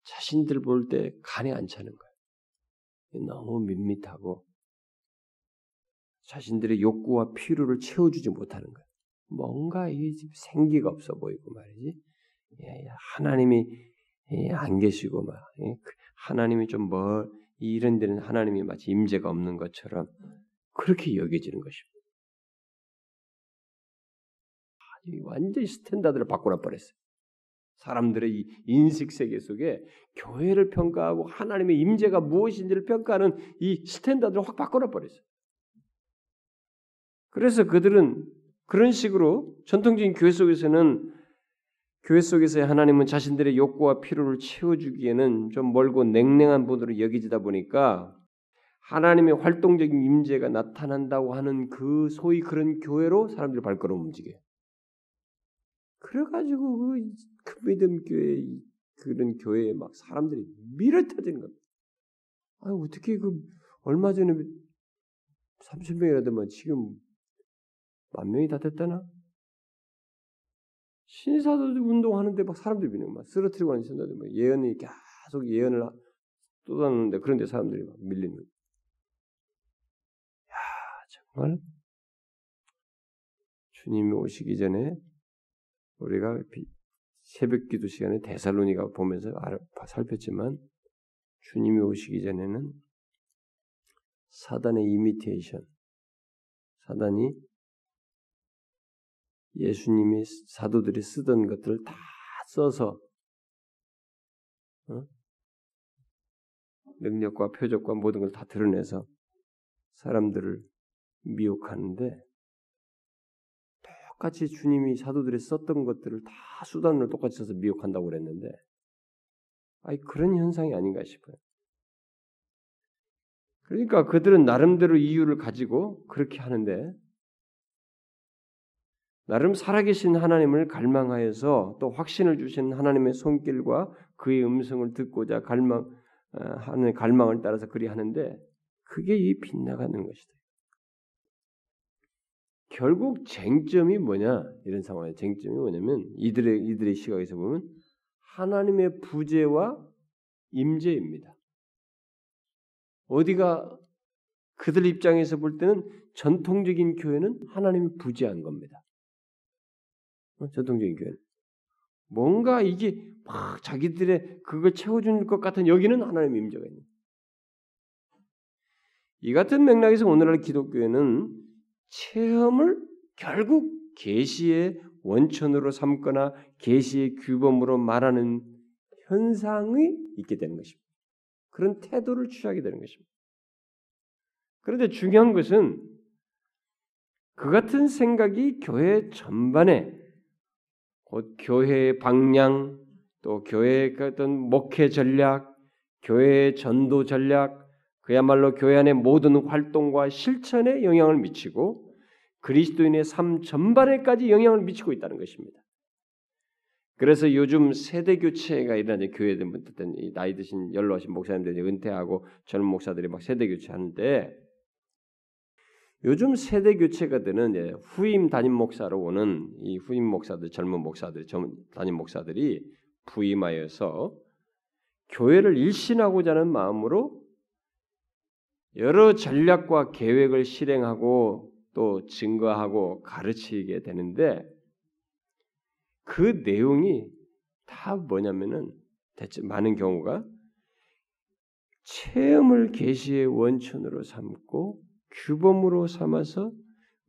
A: 자신들 볼 때 간에 안 차는 거예요. 너무 밋밋하고 자신들의 욕구와 필요를 채워주지 못하는 거예요. 뭔가 이 생기가 없어 보이고 말이지. 예, 하나님이 안 계시고 막그 하나님이 좀뭐 이런 데는 하나님이 마치 임재가 없는 것처럼 그렇게 여겨지는 것입니다. 완전히 standard를 바꾸나 버렸어요. 사람들의 이 인식 세계 속에 교회를 평가하고 하나님의 임재가 무엇인지를 평가하는 이 standard를 확 바꾸나 버렸어요. 그래서 그들은 그런 식으로 전통적인 교회 속에서는 교회 속에서의 하나님은 자신들의 욕구와 필요를 채워주기에는 좀 멀고 냉랭한 분으로 여기지다 보니까 하나님의 활동적인 임재가 나타난다고 하는 그 소위 그런 교회로 사람들이 발걸음 움직여요. 그래가지고 그, 그 믿음 교회 그런 교회에 막 사람들이 밀어 터지는 겁니다. 아 어떻게 그 얼마 전에 30명이라더만 지금 만 명이 다 됐다나? 신사도 운동하는데 막 사람들이 미는 막 쓰러뜨리고 하는 신사들 막 예언이 계속 예언을 쏟았는데 그런데 사람들이 막 밀리는 거예요. 야 정말 주님이 오시기 전에 우리가 새벽 기도 시간에 대살로니가 보면서 살폈지만 주님이 오시기 전에는 사단의 이미테이션, 사단이 예수님이 사도들이 쓰던 것들을 다 써서 어? 능력과 표적과 모든 걸 다 드러내서 사람들을 미혹하는데 똑같이 주님이 사도들이 썼던 것들을 다 수단으로 똑같이 써서 미혹한다고 그랬는데 아니 그런 현상이 아닌가 싶어요. 그러니까 그들은 나름대로 이유를 가지고 그렇게 하는데 나름 살아계신 하나님을 갈망하여서 또 확신을 주신 하나님의 손길과 그의 음성을 듣고자 갈망 어, 하는 갈망을 따라서 그리 하는데 그게 이 빗나가는 것이다. 결국 쟁점이 뭐냐 이런 상황에 쟁점이 뭐냐면 이들의 이들의 시각에서 보면 하나님의 부재와 임재입니다. 어디가 그들 입장에서 볼 때는 전통적인 교회는 하나님이 부재한 겁니다. 어, 전통적인 교회는 뭔가 이게 막 자기들의 그걸 채워줄 것 같은 여기는 하나님의 임재가 있는. 이 같은 맥락에서 오늘날 기독교회는 체험을 결국 계시의 원천으로 삼거나 계시의 규범으로 말하는 현상이 있게 되는 것입니다. 그런 태도를 취하게 되는 것입니다. 그런데 중요한 것은 그 같은 생각이 교회 전반에 곧 교회의 방향, 또 교회의 어떤 목회 전략, 교회의 전도 전략, 그야말로 교회 안의 모든 활동과 실천에 영향을 미치고 그리스도인의 삶 전반에까지 영향을 미치고 있다는 것입니다. 그래서 요즘 세대 교체가 일어나는 교회들 나이 드신 연로하신 목사님들이 은퇴하고 젊은 목사들이 막 세대 교체하는데 요즘 세대 교체가 되는 후임 담임 목사로 오는 이 후임 목사들 젊은 목사들 담임 목사들이 부임하여서 교회를 일신하고자 하는 마음으로 여러 전략과 계획을 실행하고 또 증거하고 가르치게 되는데 그 내용이 다 뭐냐면은 대체 많은 경우가 체험을 계시의 원천으로 삼고 규범으로 삼아서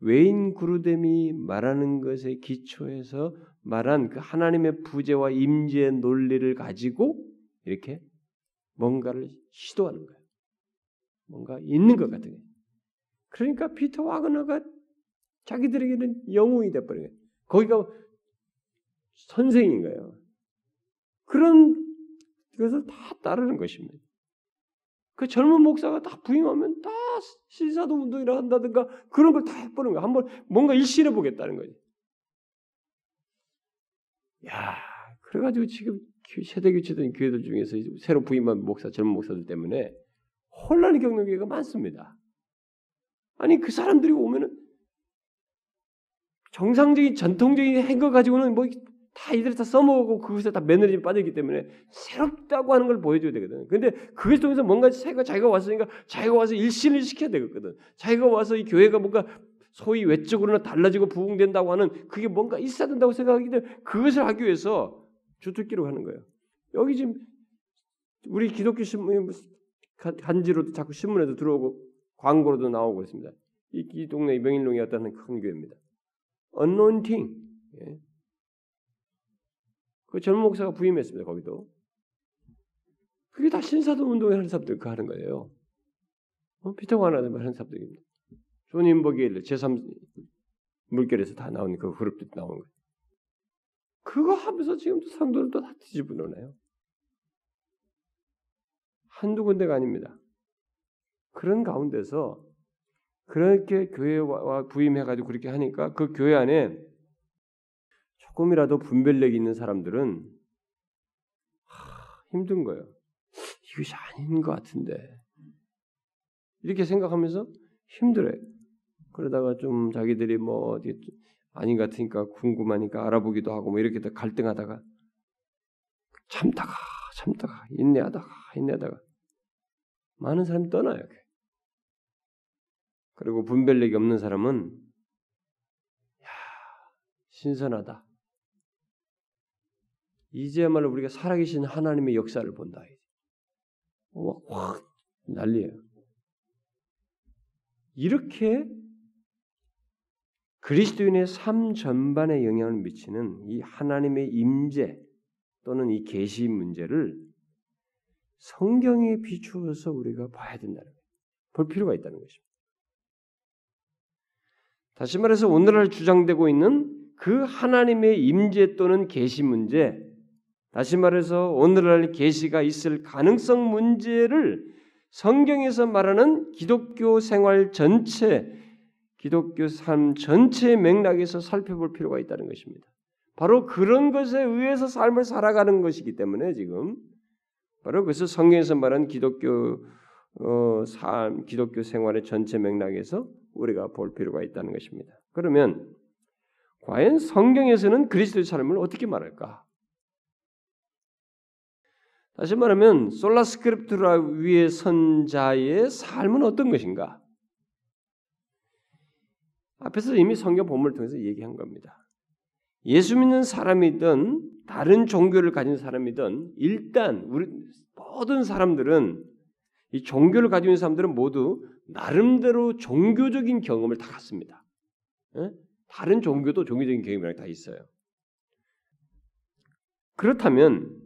A: 외인 구르뎀이 말하는 것에 기초해서 말한 그 하나님의 부재와 임재의 논리를 가지고 이렇게 뭔가를 시도하는 거예요. 뭔가 있는 것 같은 거예요. 그러니까 피터 와그너가 자기들에게는 영웅이 돼버린 거예요. 거기가 선생인 거예요. 그런 것을 다 따르는 것입니다. 그 젊은 목사가 다 부임하면 다 신사도 운동이라 한다든가 그런 걸 다 해보는 거야. 한번 뭔가 일신해 보겠다는 거지. 야, 그래가지고 지금 세대 교체된 교회들 중에서 새로 부임한 목사, 젊은 목사들 때문에 혼란이 겪는 교회가 많습니다. 아니 그 사람들이 오면은 정상적인 전통적인 행거 가지고는 뭐 다 이들이 다 써먹고 그것에 다 매너리즘 빠져있기 때문에 새롭다고 하는 걸 보여줘야 되거든. 근데 그걸 통해서 뭔가 자기가, 자기가 왔으니까 자기가 와서 일신을 시켜야 되거든. 자기가 와서 이 교회가 뭔가 소위 외적으로는 달라지고 부흥된다고 하는 그게 뭔가 있어야 된다고 생각하기 때문에 그것을 하기 위해서 주특기로 하는 거예요. 여기 지금 우리 기독교 신문 간지로도 자꾸 신문에도 들어오고 광고로도 나오고 있습니다. 이, 이 동네 명일동이었다는 큰 교회입니다. 언론팅 예. 그 젊은 목사가 부임했습니다. 거기도. 그게 다 신사도 운동을 하는 사람들 그 하는 거예요. 어? 피터 관하는 하는 사람들입니다. 존 인버게일 제3 물결에서 다 나온 그 그룹도 나온 거예요. 그거 하면서 지금도 사람들을 또다 뒤집어 놓네요. 한두 군데가 아닙니다. 그런 가운데서 그렇게 교회와 부임해가지고 그렇게 하니까 그 교회 안에 조금이라도 분별력 있는 사람들은 하, 힘든 거예요. 이것이 아닌 것 같은데 이렇게 생각하면서 힘들어요. 그러다가 좀 자기들이 뭐 어디 아닌 것 같으니까 궁금하니까 알아보기도 하고 뭐 이렇게 갈등하다가 참다가 참다가 인내하다가 인내하다가 많은 사람이 떠나요. 그리고 분별력이 없는 사람은 야 신선하다. 이제야말로 우리가 살아계신 하나님의 역사를 본다. 어, 확 난리예요. 이렇게 그리스도인의 삶 전반에 영향을 미치는 이 하나님의 임재 또는 이 계시 문제를 성경에 비추어서 우리가 봐야 된다는 거예요. 볼 필요가 있다는 것입니다. 다시 말해서 오늘날 주장되고 있는 그 하나님의 임재 또는 계시 문제, 다시 말해서 오늘날 계시가 있을 가능성 문제를 성경에서 말하는 기독교 생활 전체, 기독교 삶 전체의 맥락에서 살펴볼 필요가 있다는 것입니다. 바로 그런 것에 의해서 삶을 살아가는 것이기 때문에 지금 바로 그래서 성경에서 말하는 기독교 어, 삶, 기독교 생활의 전체 맥락에서 우리가 볼 필요가 있다는 것입니다. 그러면 과연 성경에서는 그리스도의 삶을 어떻게 말할까? 다시 말하면 솔라 스크립트라 위에 선 자의 삶은 어떤 것인가? 앞에서 이미 성경 본문을 통해서 얘기한 겁니다. 예수 믿는 사람이든 다른 종교를 가진 사람이든 일단 우리 모든 사람들은 이 종교를 가지고 사람들은 모두 나름대로 종교적인 경험을 다 갖습니다. 예? 다른 종교도 종교적인 경험이랑 다 있어요. 그렇다면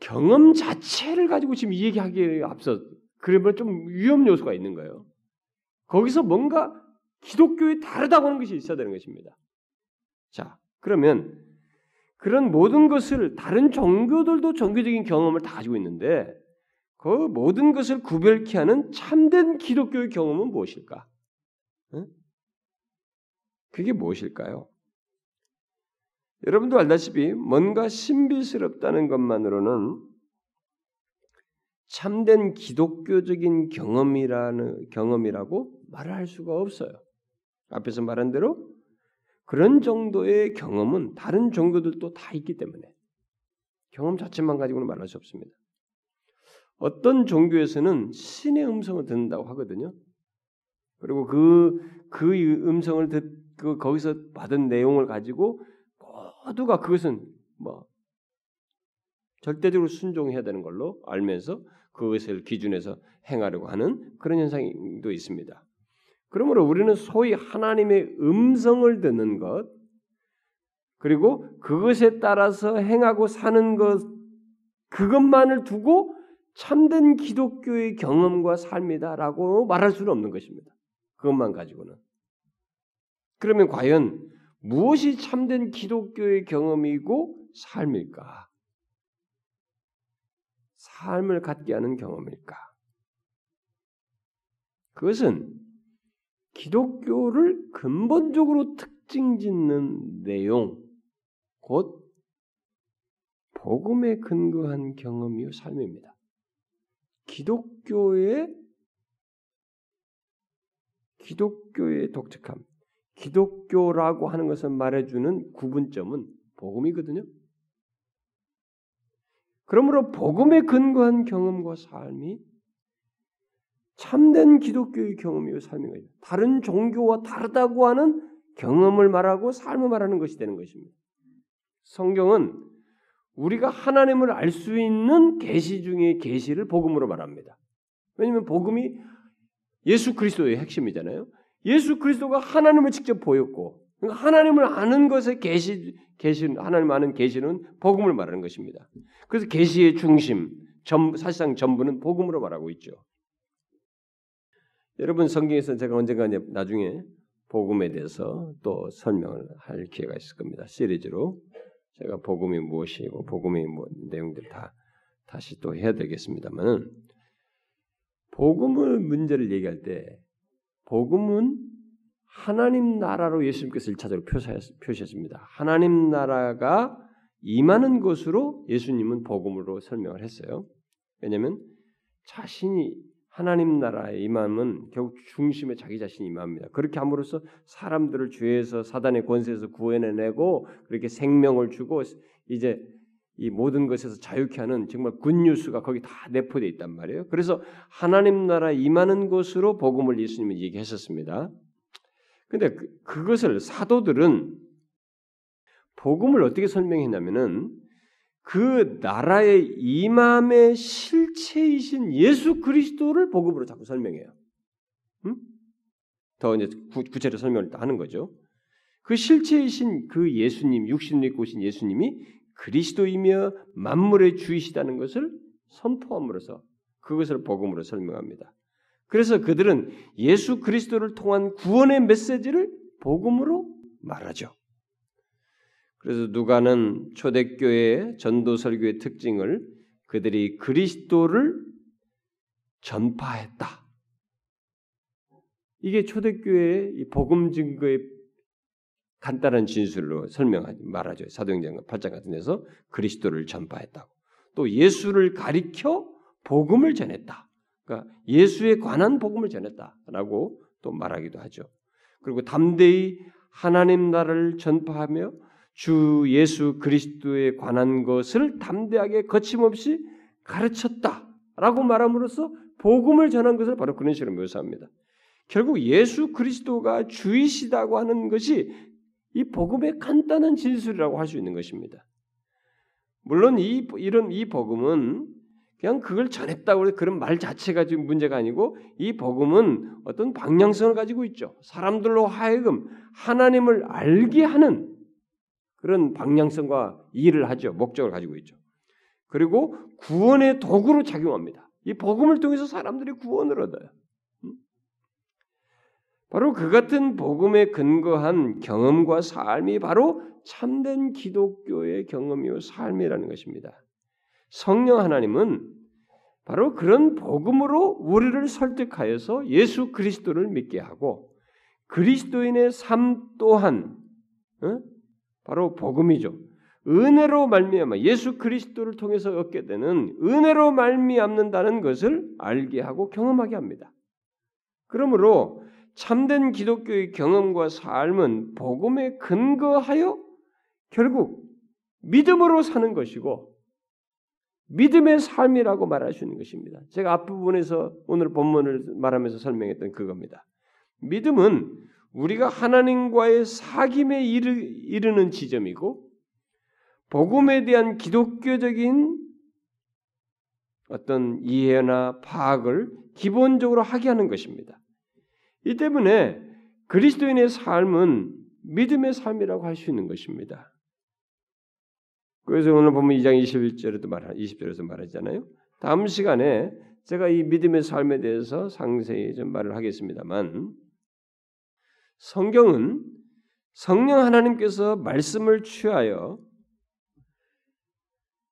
A: 경험 자체를 가지고 지금 얘기하기에 앞서 그러면 좀 위험 요소가 있는 거예요. 거기서 뭔가 기독교에 다르다고 하는 것이 있어야 되는 것입니다. 자, 그러면 그런 모든 것을 다른 종교들도 종교적인 경험을 다 가지고 있는데 그 모든 것을 구별케 하는 참된 기독교의 경험은 무엇일까? 응? 그게 무엇일까요? 여러분도 알다시피 뭔가 신비스럽다는 것만으로는 참된 기독교적인 경험이라는 경험이라고 말을 할 수가 없어요. 앞에서 말한 대로 그런 정도의 경험은 다른 종교들도 다 있기 때문에 경험 자체만 가지고는 말할 수 없습니다. 어떤 종교에서는 신의 음성을 듣는다고 하거든요. 그리고 그, 그 음성을 듣, 그, 거기서 받은 내용을 가지고 모두가 그것은 뭐, 절대적으로 순종해야 되는 걸로 알면서 그것을 기준해서 행하려고 하는 그런 현상도 있습니다. 그러므로 우리는 소위 하나님의 음성을 듣는 것, 그리고 그것에 따라서 행하고 사는 것, 그것만을 두고 참된 기독교의 경험과 삶이다라고 말할 수는 없는 것입니다. 그것만 가지고는. 그러면 과연 무엇이 참된 기독교의 경험이고 삶일까? 삶을 갖게 하는 경험일까? 그것은 기독교를 근본적으로 특징 짓는 내용, 곧 복음에 근거한 경험이요 삶입니다. 기독교의 기독교의 독특함, 기독교라고 하는 것을 말해주는 구분점은 복음이거든요. 그러므로 복음에 근거한 경험과 삶이 참된 기독교의 경험이요 삶인 거죠. 다른 종교와 다르다고 하는 경험을 말하고 삶을 말하는 것이 되는 것입니다. 성경은 우리가 하나님을 알 수 있는 계시 중의 계시를 복음으로 말합니다. 왜냐하면 복음이 예수 그리스도의 핵심이잖아요. 예수 그리스도가 하나님을 직접 보였고 그러니까 하나님을 아는 것의 계시 계시 하나님 아는 계시는 복음을 말하는 것입니다. 그래서 계시의 중심, 전, 사실상 전부는 복음으로 말하고 있죠. 여러분 성경에서 제가 언젠가 나중에 복음에 대해서 또 설명을 할 기회가 있을 겁니다. 시리즈로 제가 복음이 무엇이고 복음의 뭐 내용들 다 다시 또 해야 되겠습니다만은 복음을 문제를 얘기할 때 복음은 하나님 나라로 예수님께서 1차적으로 표시했습니다. 하나님 나라가 임하는 것으로 예수님은 복음으로 설명을 했어요. 왜냐하면 자신이 하나님 나라의 임함은 결국 중심에 자기 자신이 임합니다. 그렇게 함으로써 사람들을 죄에서 사단의 권세에서 구해내고 그렇게 생명을 주고 이제 이 모든 것에서 자유케 하는 정말 굿뉴스가 거기 다 내포되어 있단 말이에요. 그래서 하나님 나라 임하는 곳으로 복음을 예수님은 얘기했었습니다. 근데 그, 그것을 사도들은 복음을 어떻게 설명했냐면은 그 나라의 임함의 실체이신 예수 그리스도를 복음으로 자꾸 설명해요. 음? 더 이제 구, 체로 설명을 하는 거죠. 그 실체이신 그 예수님, 육신을 입고 오신 예수님이 그리스도이며 만물의 주이시다는 것을 선포함으로써 그것을 복음으로 설명합니다. 그래서 그들은 예수 그리스도를 통한 구원의 메시지를 복음으로 말하죠. 그래서 누가는 초대교회 전도 설교의 특징을 그들이 그리스도를 전파했다. 이게 초대교회의 복음 증거의 간단한 진술로 설명하지 말하죠. 사도행전 8장 같은 데서 그리스도를 전파했다고. 또 예수를 가리켜 복음을 전했다. 그러니까 예수에 관한 복음을 전했다라고 또 말하기도 하죠. 그리고 담대히 하나님 나라를 전파하며 주 예수 그리스도에 관한 것을 담대하게 거침없이 가르쳤다라고 말함으로써 복음을 전한 것을 바로 그런 식으로 묘사합니다. 결국 예수 그리스도가 주이시다고 하는 것이 이 복음의 간단한 진술이라고 할 수 있는 것입니다. 물론 이 이런 이 복음은 그냥 그걸 전했다고 그런 말 자체가 지금 문제가 아니고 이 복음은 어떤 방향성을 가지고 있죠. 사람들로 하여금 하나님을 알게 하는 그런 방향성과 일을 하죠. 목적을 가지고 있죠. 그리고 구원의 도구로 작용합니다. 이 복음을 통해서 사람들이 구원을 얻어요. 음? 바로 그 같은 복음에 근거한 경험과 삶이 바로 참된 기독교의 경험이요 삶이라는 것입니다. 성령 하나님은 바로 그런 복음으로 우리를 설득하여서 예수 그리스도를 믿게 하고 그리스도인의 삶 또한 어? 바로 복음이죠. 은혜로 말미암아 예수 그리스도를 통해서 얻게 되는 은혜로 말미암는다는 것을 알게 하고 경험하게 합니다. 그러므로 참된 기독교의 경험과 삶은 복음에 근거하여 결국 믿음으로 사는 것이고 믿음의 삶이라고 말할 수 있는 것입니다. 제가 앞부분에서 오늘 본문을 말하면서 설명했던 그겁니다. 믿음은 우리가 하나님과의 사귐에 이르, 는 지점이고 복음에 대한 기독교적인 어떤 이해나 파악을 기본적으로 하게 하는 것입니다. 이 때문에 그리스도인의 삶은 믿음의 삶이라고 할 수 있는 것입니다. 그래서 오늘 보면 2장 21절에도 말 20절에서 말하잖아요. 다음 시간에 제가 이 믿음의 삶에 대해서 상세히 좀 말을 하겠습니다만 성경은 성령 하나님께서 말씀을 취하여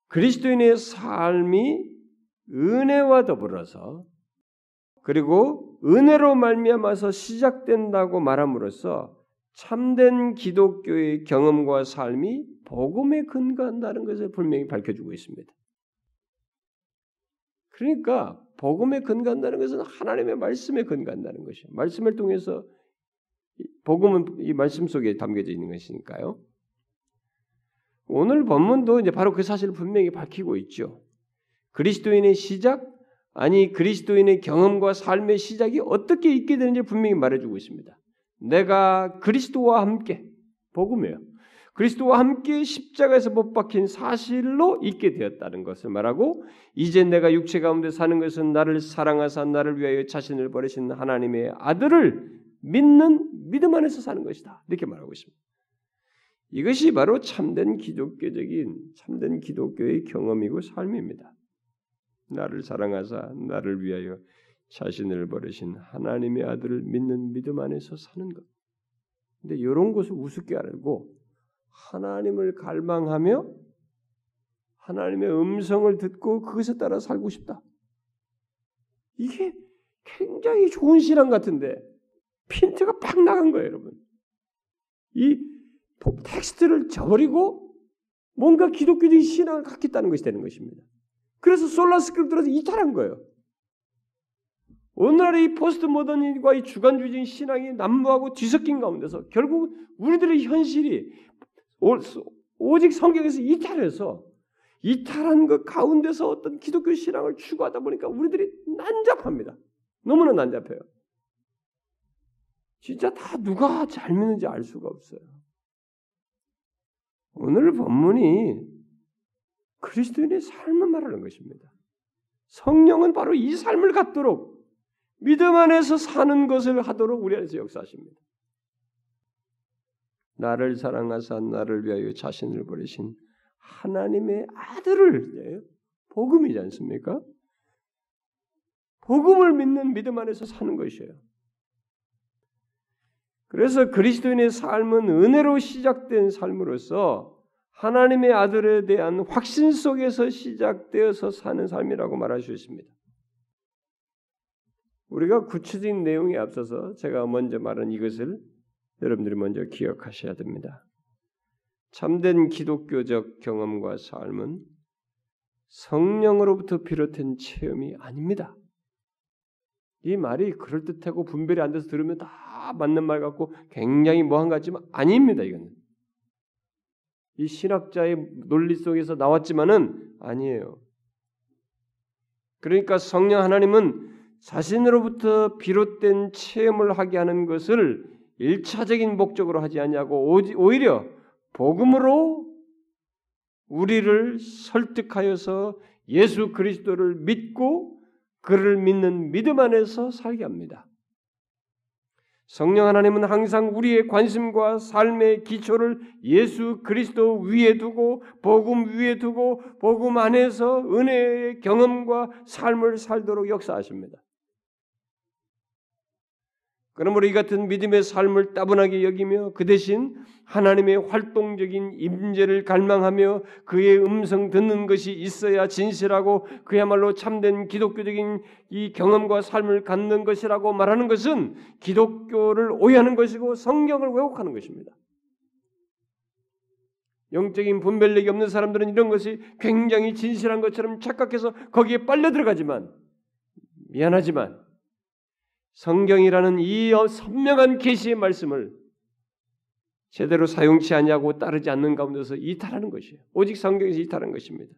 A: 그리스도인의 삶이 은혜와 더불어서 그리고 은혜로 말미암아서 시작된다고 말함으로써 참된 기독교의 경험과 삶이 복음에 근거한다는 것을 분명히 밝혀주고 있습니다. 그러니까 복음에 근거한다는 것은 하나님의 말씀에 근거한다는 것이에요. 말씀을 통해서 복음은 이 말씀 속에 담겨져 있는 것이니까요. 오늘 본문도 이제 바로 그 사실을 분명히 밝히고 있죠. 그리스도인의 시작, 아니 그리스도인의 경험과 삶의 시작이 어떻게 있게 되는지 분명히 말해주고 있습니다. 내가 그리스도와 함께 복음이에요. 그리스도와 함께 십자가에서 못 박힌 사실로 있게 되었다는 것을 말하고 이제 내가 육체 가운데 사는 것은 나를 사랑하사 나를 위하여 자신을 버리신 하나님의 아들을 믿는 믿음 안에서 사는 것이다. 이렇게 말하고 있습니다. 이것이 바로 참된 기독교적인 참된 기독교의 경험이고 삶입니다. 나를 사랑하사 나를 위하여 자신을 버리신 하나님의 아들을 믿는 믿음 안에서 사는 것. 근데 이런 것을 우습게 알고 하나님을 갈망하며 하나님의 음성을 듣고 그것에 따라 살고 싶다. 이게 굉장히 좋은 신앙 같은데 핀트가 팍 나간 거예요, 여러분. 이 텍스트를 저버리고 뭔가 기독교적인 신앙을 갖겠다는 것이 되는 것입니다. 그래서 Sola Scriptura로서 이탈한 거예요. 오늘날의 이 포스트 모더니즘과 이 주관주의적인 신앙이 난무하고 뒤섞인 가운데서 결국 우리들의 현실이 오직 성경에서 이탈해서 이탈한 그 가운데서 어떤 기독교 신앙을 추구하다 보니까 우리들이 난잡합니다. 너무나 난잡해요. 진짜 다 누가 잘 믿는지 알 수가 없어요. 오늘 본문이 그리스도인의 삶을 말하는 것입니다. 성령은 바로 이 삶을 갖도록 믿음 안에서 사는 것을 하도록 우리 안에서 역사하십니다. 나를 사랑하사 나를 위하여 자신을 버리신 하나님의 아들을 예, 복음이지 않습니까? 복음을 믿는 믿음 안에서 사는 것이에요. 그래서 그리스도인의 삶은 은혜로 시작된 삶으로서 하나님의 아들에 대한 확신 속에서 시작되어서 사는 삶이라고 말할 수 있습니다. 우리가 구체적인 내용에 앞서서 제가 먼저 말한 이것을 여러분들이 먼저 기억하셔야 됩니다. 참된 기독교적 경험과 삶은 성령으로부터 비롯된 체험이 아닙니다. 이 말이 그럴듯하고 분별이 안 돼서 들으면 다 맞는 말 같고 굉장히 뭐한 같지만 아닙니다. 이거는 이 신학자의 논리 속에서 나왔지만은 아니에요. 그러니까 성령 하나님은 자신으로부터 비롯된 체험을 하게 하는 것을 일차적인 목적으로 하지 않냐고 오히려 복음으로 우리를 설득하여서 예수 그리스도를 믿고 그를 믿는 믿음 안에서 살게 합니다. 성령 하나님은 항상 우리의 관심과 삶의 기초를 예수 그리스도 위에 두고 복음 위에 두고 복음 안에서 은혜의 경험과 삶을 살도록 역사하십니다. 그러므로 이 같은 믿음의 삶을 따분하게 여기며 그 대신 하나님의 활동적인 임재를 갈망하며 그의 음성 듣는 것이 있어야 진실하고 그야말로 참된 기독교적인 이 경험과 삶을 갖는 것이라고 말하는 것은 기독교를 오해하는 것이고 성경을 왜곡하는 것입니다. 영적인 분별력이 없는 사람들은 이런 것이 굉장히 진실한 것처럼 착각해서 거기에 빨려 들어가지만 미안하지만 성경이라는 이 선명한 계시의 말씀을 제대로 사용치 않냐고 따르지 않는 가운데서 이탈하는 것이에요. 오직 성경에서 이탈한 것입니다.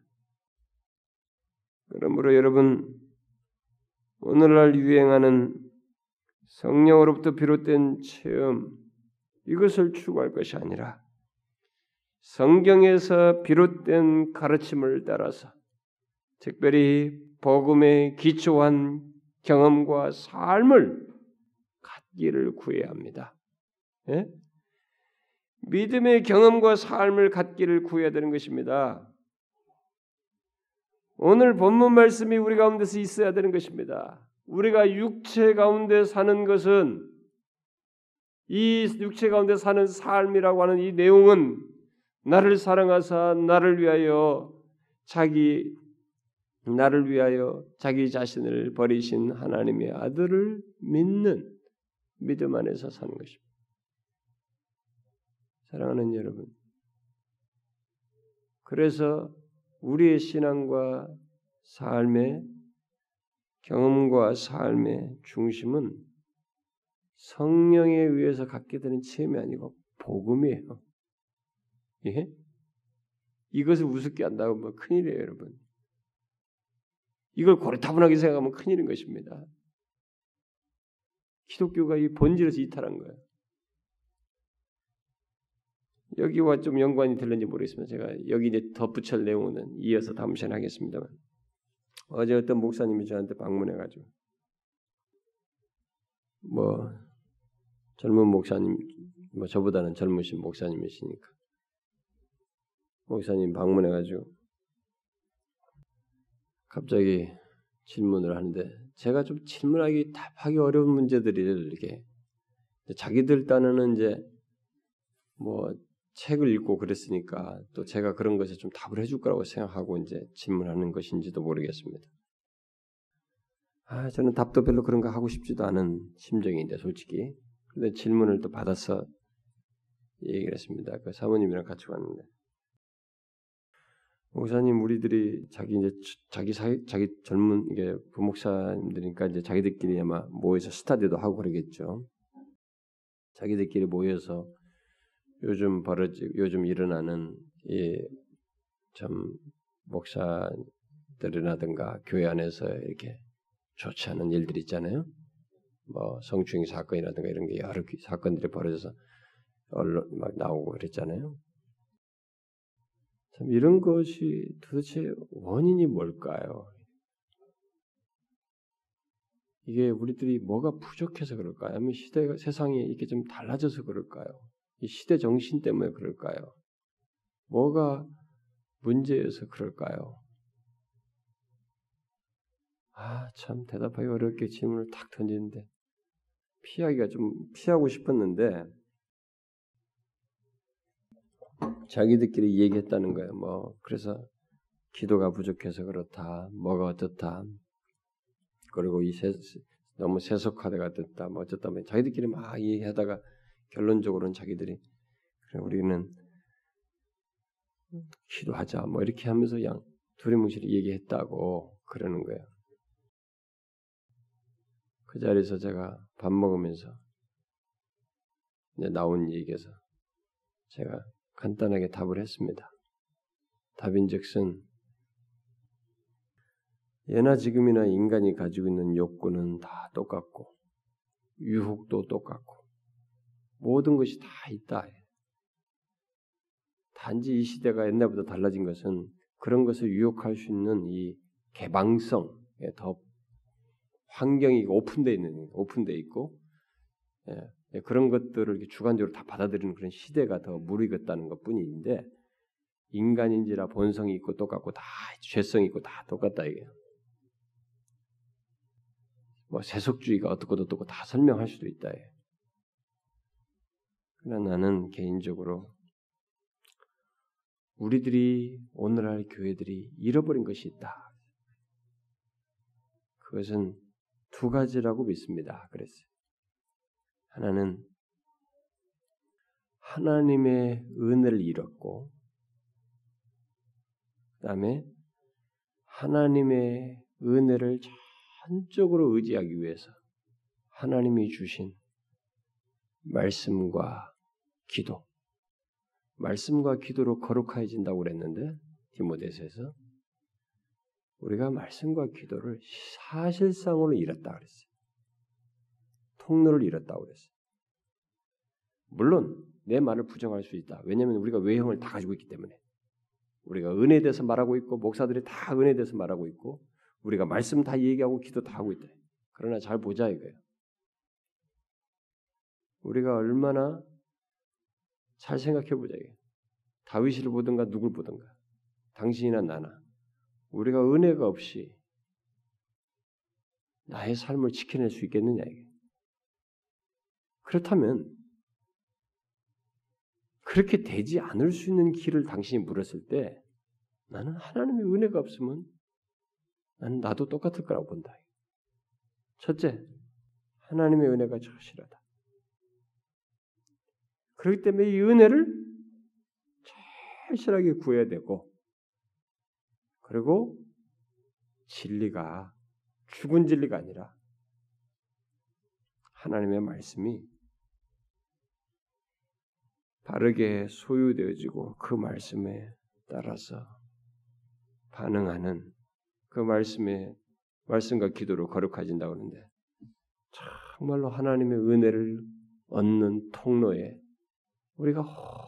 A: 그러므로 여러분 오늘날 유행하는 성령으로부터 비롯된 체험 이것을 추구할 것이 아니라 성경에서 비롯된 가르침을 따라서 특별히 복음에 기초한 경험과 삶을 갖기를 구해야 합니다. 예? 믿음의 경험과 삶을 갖기를 구해야 되는 것입니다. 오늘 본문 말씀이 우리 가운데서 있어야 되는 것입니다. 우리가 육체 가운데 사는 것은 이 육체 가운데 사는 삶이라고 하는 이 내용은 나를 사랑하사 나를 위하여 자기 나를 위하여 자기 자신을 버리신 하나님의 아들을 믿는 믿음 안에서 사는 것입니다. 사랑하는 여러분. 그래서 우리의 신앙과 삶의 경험과 삶의 중심은 성령에 의해서 갖게 되는 체험이 아니고 복음이에요. 예? 이것을 우습게 한다고 뭐 큰일이에요, 여러분. 이걸 고리타분하게 생각하면 큰일인 것입니다. 기독교가 이 본질에서 이탈한 거예요. 여기와 좀 연관이 될는지 모르겠습니다. 제가 여기 이제 덧붙일 내용은 이어서 다음 시간에 하겠습니다만 어제 어떤 목사님이 저한테 방문해가지고 뭐 젊은 목사님 뭐 저보다는 젊으신 목사님이시니까 목사님 방문해가지고 갑자기 질문을 하는데 제가 좀 질문하기 답하기 어려운 문제들을 이렇게 자기들 딴에는 이제 뭐 책을 읽고 그랬으니까 또 제가 그런 것에 좀 답을 해줄 거라고 생각하고 이제 질문하는 것인지도 모르겠습니다. 아, 저는 답도 별로 그런 거 하고 싶지도 않은 심정인데 솔직히. 근데 질문을 또 받아서 얘기를 했습니다. 그 사모님이랑 같이 왔는데 목사님 우리들이 자기 이제 자기 사기, 자기 젊은 이게 부목사님들이니까 이제 자기들끼리 아마 모여서 스타디도 하고 그러겠죠. 자기들끼리 모여서 요즘 벌어지 요즘 일어나는 이참 목사들이라든가 교회 안에서 이렇게 좋지 않은 일들이 있잖아요. 뭐 성추행 사건이라든가 이런 게 여러 사건들이 벌어져서 언론 막 나오고 그랬잖아요. 참 이런 것이 도대체 원인이 뭘까요? 이게 우리들이 뭐가 부족해서 그럴까요? 아니면 시대가 세상이 이렇게 좀 달라져서 그럴까요? 이 시대 정신 때문에 그럴까요? 뭐가 문제여서 그럴까요? 아, 참 대답하기 어렵게 질문을 탁 던지는데 피하기가 좀 피하고 싶었는데 자기들끼리 얘기했다는 거예요. 뭐 그래서 기도가 부족해서 그렇다. 뭐가 어떻다. 그리고 이 세, 너무 세속화가 됐다. 뭐 어쨌다. 뭐 자기들끼리 막 얘기하다가 결론적으로는 자기들이 그래 우리는 기도하자. 뭐 이렇게 하면서 양 두리뭉실이 얘기했다고 그러는 거예요. 그 자리에서 제가 밥 먹으면서 나온 얘기에서 제가 간단하게 답을 했습니다. 답인즉슨 예나 지금이나 인간이 가지고 있는 욕구는 다 똑같고 유혹도 똑같고 모든 것이 다 있다. 단지 이 시대가 옛날보다 달라진 것은 그런 것을 유혹할 수 있는 이 개방성에 더 환경이 오픈되어 있는 오픈되어 있고 예, 그런 것들을 주관적으로 다 받아들이는 그런 시대가 더 무르익었다는 것 뿐인데 인간인지라 본성이 있고 똑같고 다 죄성이 있고 다 똑같다 이게. 뭐 세속주의가 어떻고 어떻고 다 설명할 수도 있다. 예. 그러나 나는 개인적으로 우리들이 오늘날 교회들이 잃어버린 것이 있다. 그것은 두 가지라고 믿습니다. 그랬어요. 하나는 하나님의 은혜를 잃었고, 그 다음에 하나님의 은혜를 전적으로 의지하기 위해서 하나님이 주신 말씀과 기도, 말씀과 기도로 거룩해진다고 그랬는데 디모데서에서 우리가 말씀과 기도를 사실상으로 잃었다 그랬어요. 통로를 잃었다고 그랬어요. 물론 내 말을 부정할 수 있다. 왜냐하면 우리가 외형을 다 가지고 있기 때문에 우리가 은혜에 대해서 말하고 있고 목사들이 다 은혜에 대해서 말하고 있고 우리가 말씀 다 얘기하고 기도 다 하고 있다. 그러나 잘 보자 이거예요. 우리가 얼마나 잘 생각해 보자 이게. 다윗을 보든가 누굴 보든가 당신이나 나나 우리가 은혜가 없이 나의 삶을 지켜낼 수 있겠느냐 이게. 그렇다면 그렇게 되지 않을 수 있는 길을 당신이 물었을 때 나는 하나님의 은혜가 없으면 나는 나도 똑같을 거라고 본다. 첫째, 하나님의 은혜가 절실하다. 그렇기 때문에 이 은혜를 절실하게 구해야 되고 그리고 진리가 죽은 진리가 아니라 하나님의 말씀이 바르게 소유되어지고 그 말씀에 따라서 반응하는 그 말씀에 말씀과 기도로 거룩해진다고 하는데 정말로 하나님의 은혜를 얻는 통로에 우리가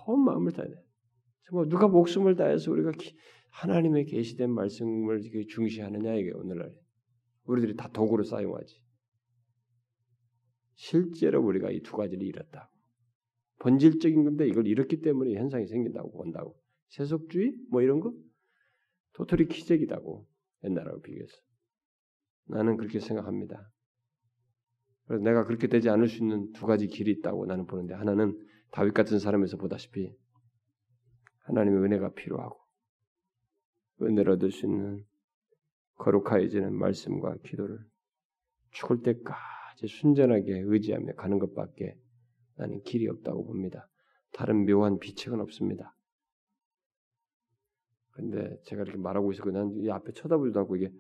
A: 온 마음을 다해야 돼. 정말 누가 목숨을 다해서 우리가 하나님의 계시된 말씀을 중시하느냐 이게 오늘날 우리들이 다 도구로 사용하지. 실제로 우리가 이 두 가지를 잃었다. 본질적인 건데 이걸 잃었기 때문에 현상이 생긴다고 본다고. 세속주의 뭐 이런 거 도토리 기적이다고 옛날하고 비교해서 나는 그렇게 생각합니다. 그래서 내가 그렇게 되지 않을 수 있는 두 가지 길이 있다고 나는 보는데 하나는 다윗 같은 사람에서 보다시피 하나님의 은혜가 필요하고 은혜를 얻을 수 있는 거룩하여지는 말씀과 기도를 죽을 때까지 순전하게 의지하며 가는 것밖에 나는 길이 없다고 봅니다. 다른 묘한 비책은 없습니다. 근데 제가 이렇게 말하고 있었고 난 이 앞에 쳐다보지도 않고 이게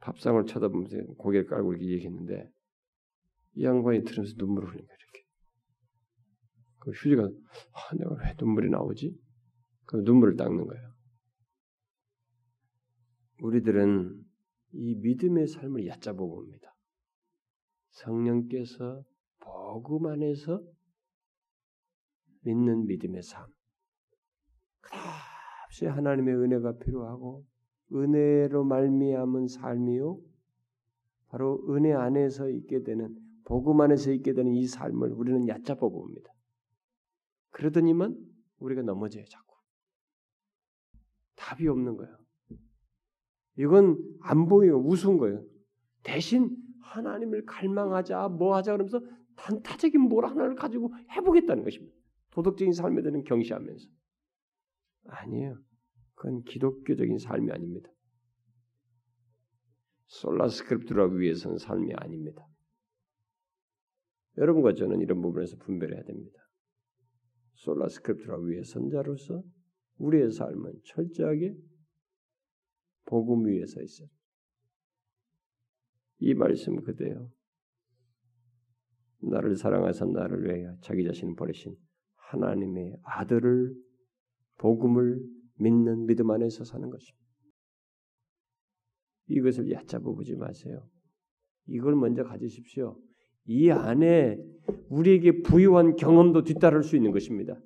A: 밥상을 쳐다보면서 고개를 깔고 이렇게 얘기했는데 이 양반이 들으면서 눈물을 흘리니까 이렇게 그 휴지가 아, 내가 왜 눈물이 나오지? 그 눈물을 닦는 거예요. 우리들은 이 믿음의 삶을 얕잡아 봅니다. 성령께서 복음 안에서 믿는 믿음의 삶. 그다시 하나님의 은혜가 필요하고 은혜로 말미암은 삶이요. 바로 은혜 안에서 있게 되는 복음 안에서 있게 되는 이 삶을 우리는 얕잡아 봅니다. 그러더니만 우리가 넘어져요 자꾸. 답이 없는 거예요. 이건 안 보여요. 우스운 거예요. 대신 하나님을 갈망하자, 뭐 하자 그러면서 단타적인 뭘 하나를 가지고 해보겠다는 것입니다. 도덕적인 삶에 대한 경시하면서. 아니에요. 그건 기독교적인 삶이 아닙니다. 솔라스크립트라 위해서는 삶이 아닙니다. 여러분과 저는 이런 부분에서 분별해야 됩니다. 솔라스크립트라 위해 선자로서 우리의 삶은 철저하게 복음 위에 서 있어요. 이 말씀 그대요. 나를 사랑하사 나를 위하여 자기 자신을 버리신 하나님의 아들을 복음을 믿는 믿음 안에서 사는 것입니다. 이것을 얕잡아 보지 마세요. 이걸 먼저 가지십시오. 이 안에 우리에게 부유한 경험도 뒤따를 수 있는 것입니다.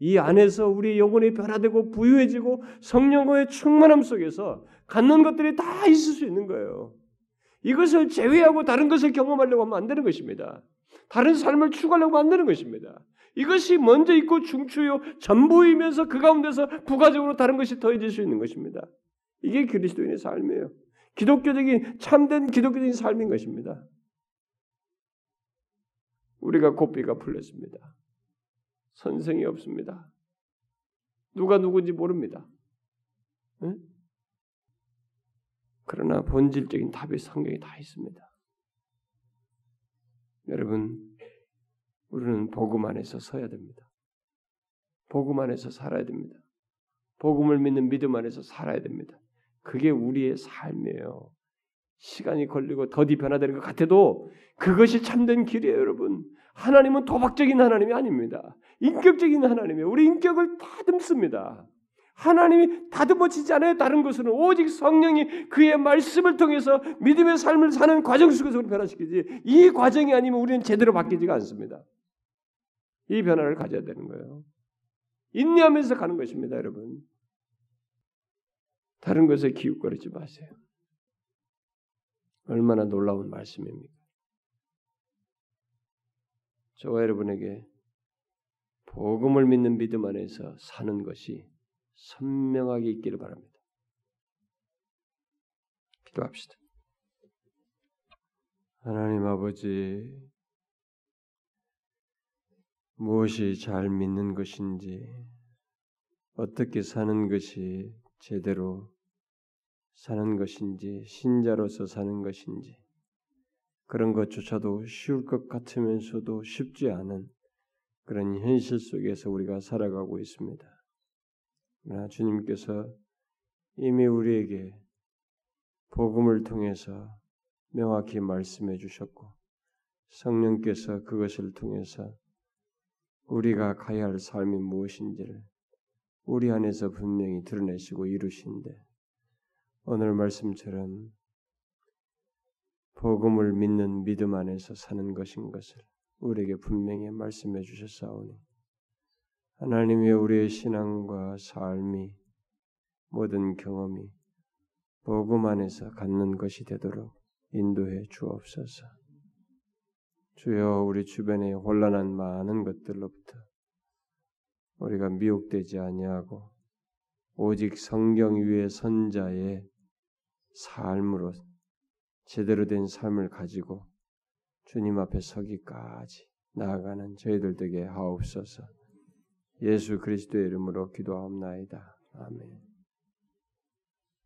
A: 이 안에서 우리 영혼이 변화되고 부유해지고 성령의 충만함 속에서 갖는 것들이 다 있을 수 있는 거예요. 이것을 제외하고 다른 것을 경험하려고 하면 안 되는 것입니다. 다른 삶을 추구하려고 안 되는 것입니다. 이것이 먼저 있고 중추요 전부이면서 그 가운데서 부가적으로 다른 것이 더해질 수 있는 것입니다. 이게 그리스도인의 삶이에요. 기독교적인 참된 기독교적인 삶인 것입니다. 우리가 고삐가 풀렸습니다. 선생이 없습니다. 누가 누군지 모릅니다. 네? 그러나 본질적인 답이 성경에 다 있습니다. 여러분, 우리는 복음 안에서 서야 됩니다. 복음 안에서 살아야 됩니다. 복음을 믿는 믿음 안에서 살아야 됩니다. 그게 우리의 삶이에요. 시간이 걸리고 더디 변화되는 것 같아도 그것이 참된 길이에요, 여러분. 하나님은 도박적인 하나님이 아닙니다. 인격적인 하나님이에요. 우리 인격을 다듬습니다. 하나님이 다듬어지지 않아요. 다른 것은 오직 성령이 그의 말씀을 통해서 믿음의 삶을 사는 과정 속에서 우리 변화시키지. 이 과정이 아니면 우리는 제대로 바뀌지가 않습니다. 이 변화를 가져야 되는 거예요. 인내하면서 가는 것입니다, 여러분. 다른 것에 기웃거리지 마세요. 얼마나 놀라운 말씀입니까? 저와 여러분에게 복음을 믿는 믿음 안에서 사는 것이 선명하게 있기를 바랍니다. 기도합시다. 하나님 아버지, 무엇이 잘 믿는 것인지, 어떻게 사는 것이 제대로 사는 것인지, 신자로서 사는 것인지, 그런 것조차도 쉬울 것 같으면서도 쉽지 않은 그런 현실 속에서 우리가 살아가고 있습니다. 그러나 주님께서 이미 우리에게 복음을 통해서 명확히 말씀해 주셨고 성령께서 그것을 통해서 우리가 가야 할 삶이 무엇인지를 우리 안에서 분명히 드러내시고 이루신데 오늘 말씀처럼 복음을 믿는 믿음 안에서 사는 것인 것을 우리에게 분명히 말씀해 주셨사오니 하나님의 우리의 신앙과 삶이 모든 경험이 복음 안에서 갖는 것이 되도록 인도해 주옵소서. 주여 우리 주변에 혼란한 많은 것들로부터 우리가 미혹되지 아니하고 오직 성경 위의 선자의 삶으로 제대로 된 삶을 가지고 주님 앞에 서기까지 나아가는 저희들 되게 하옵소서. 예수 그리스도의 이름으로 기도하옵나이다. 아멘.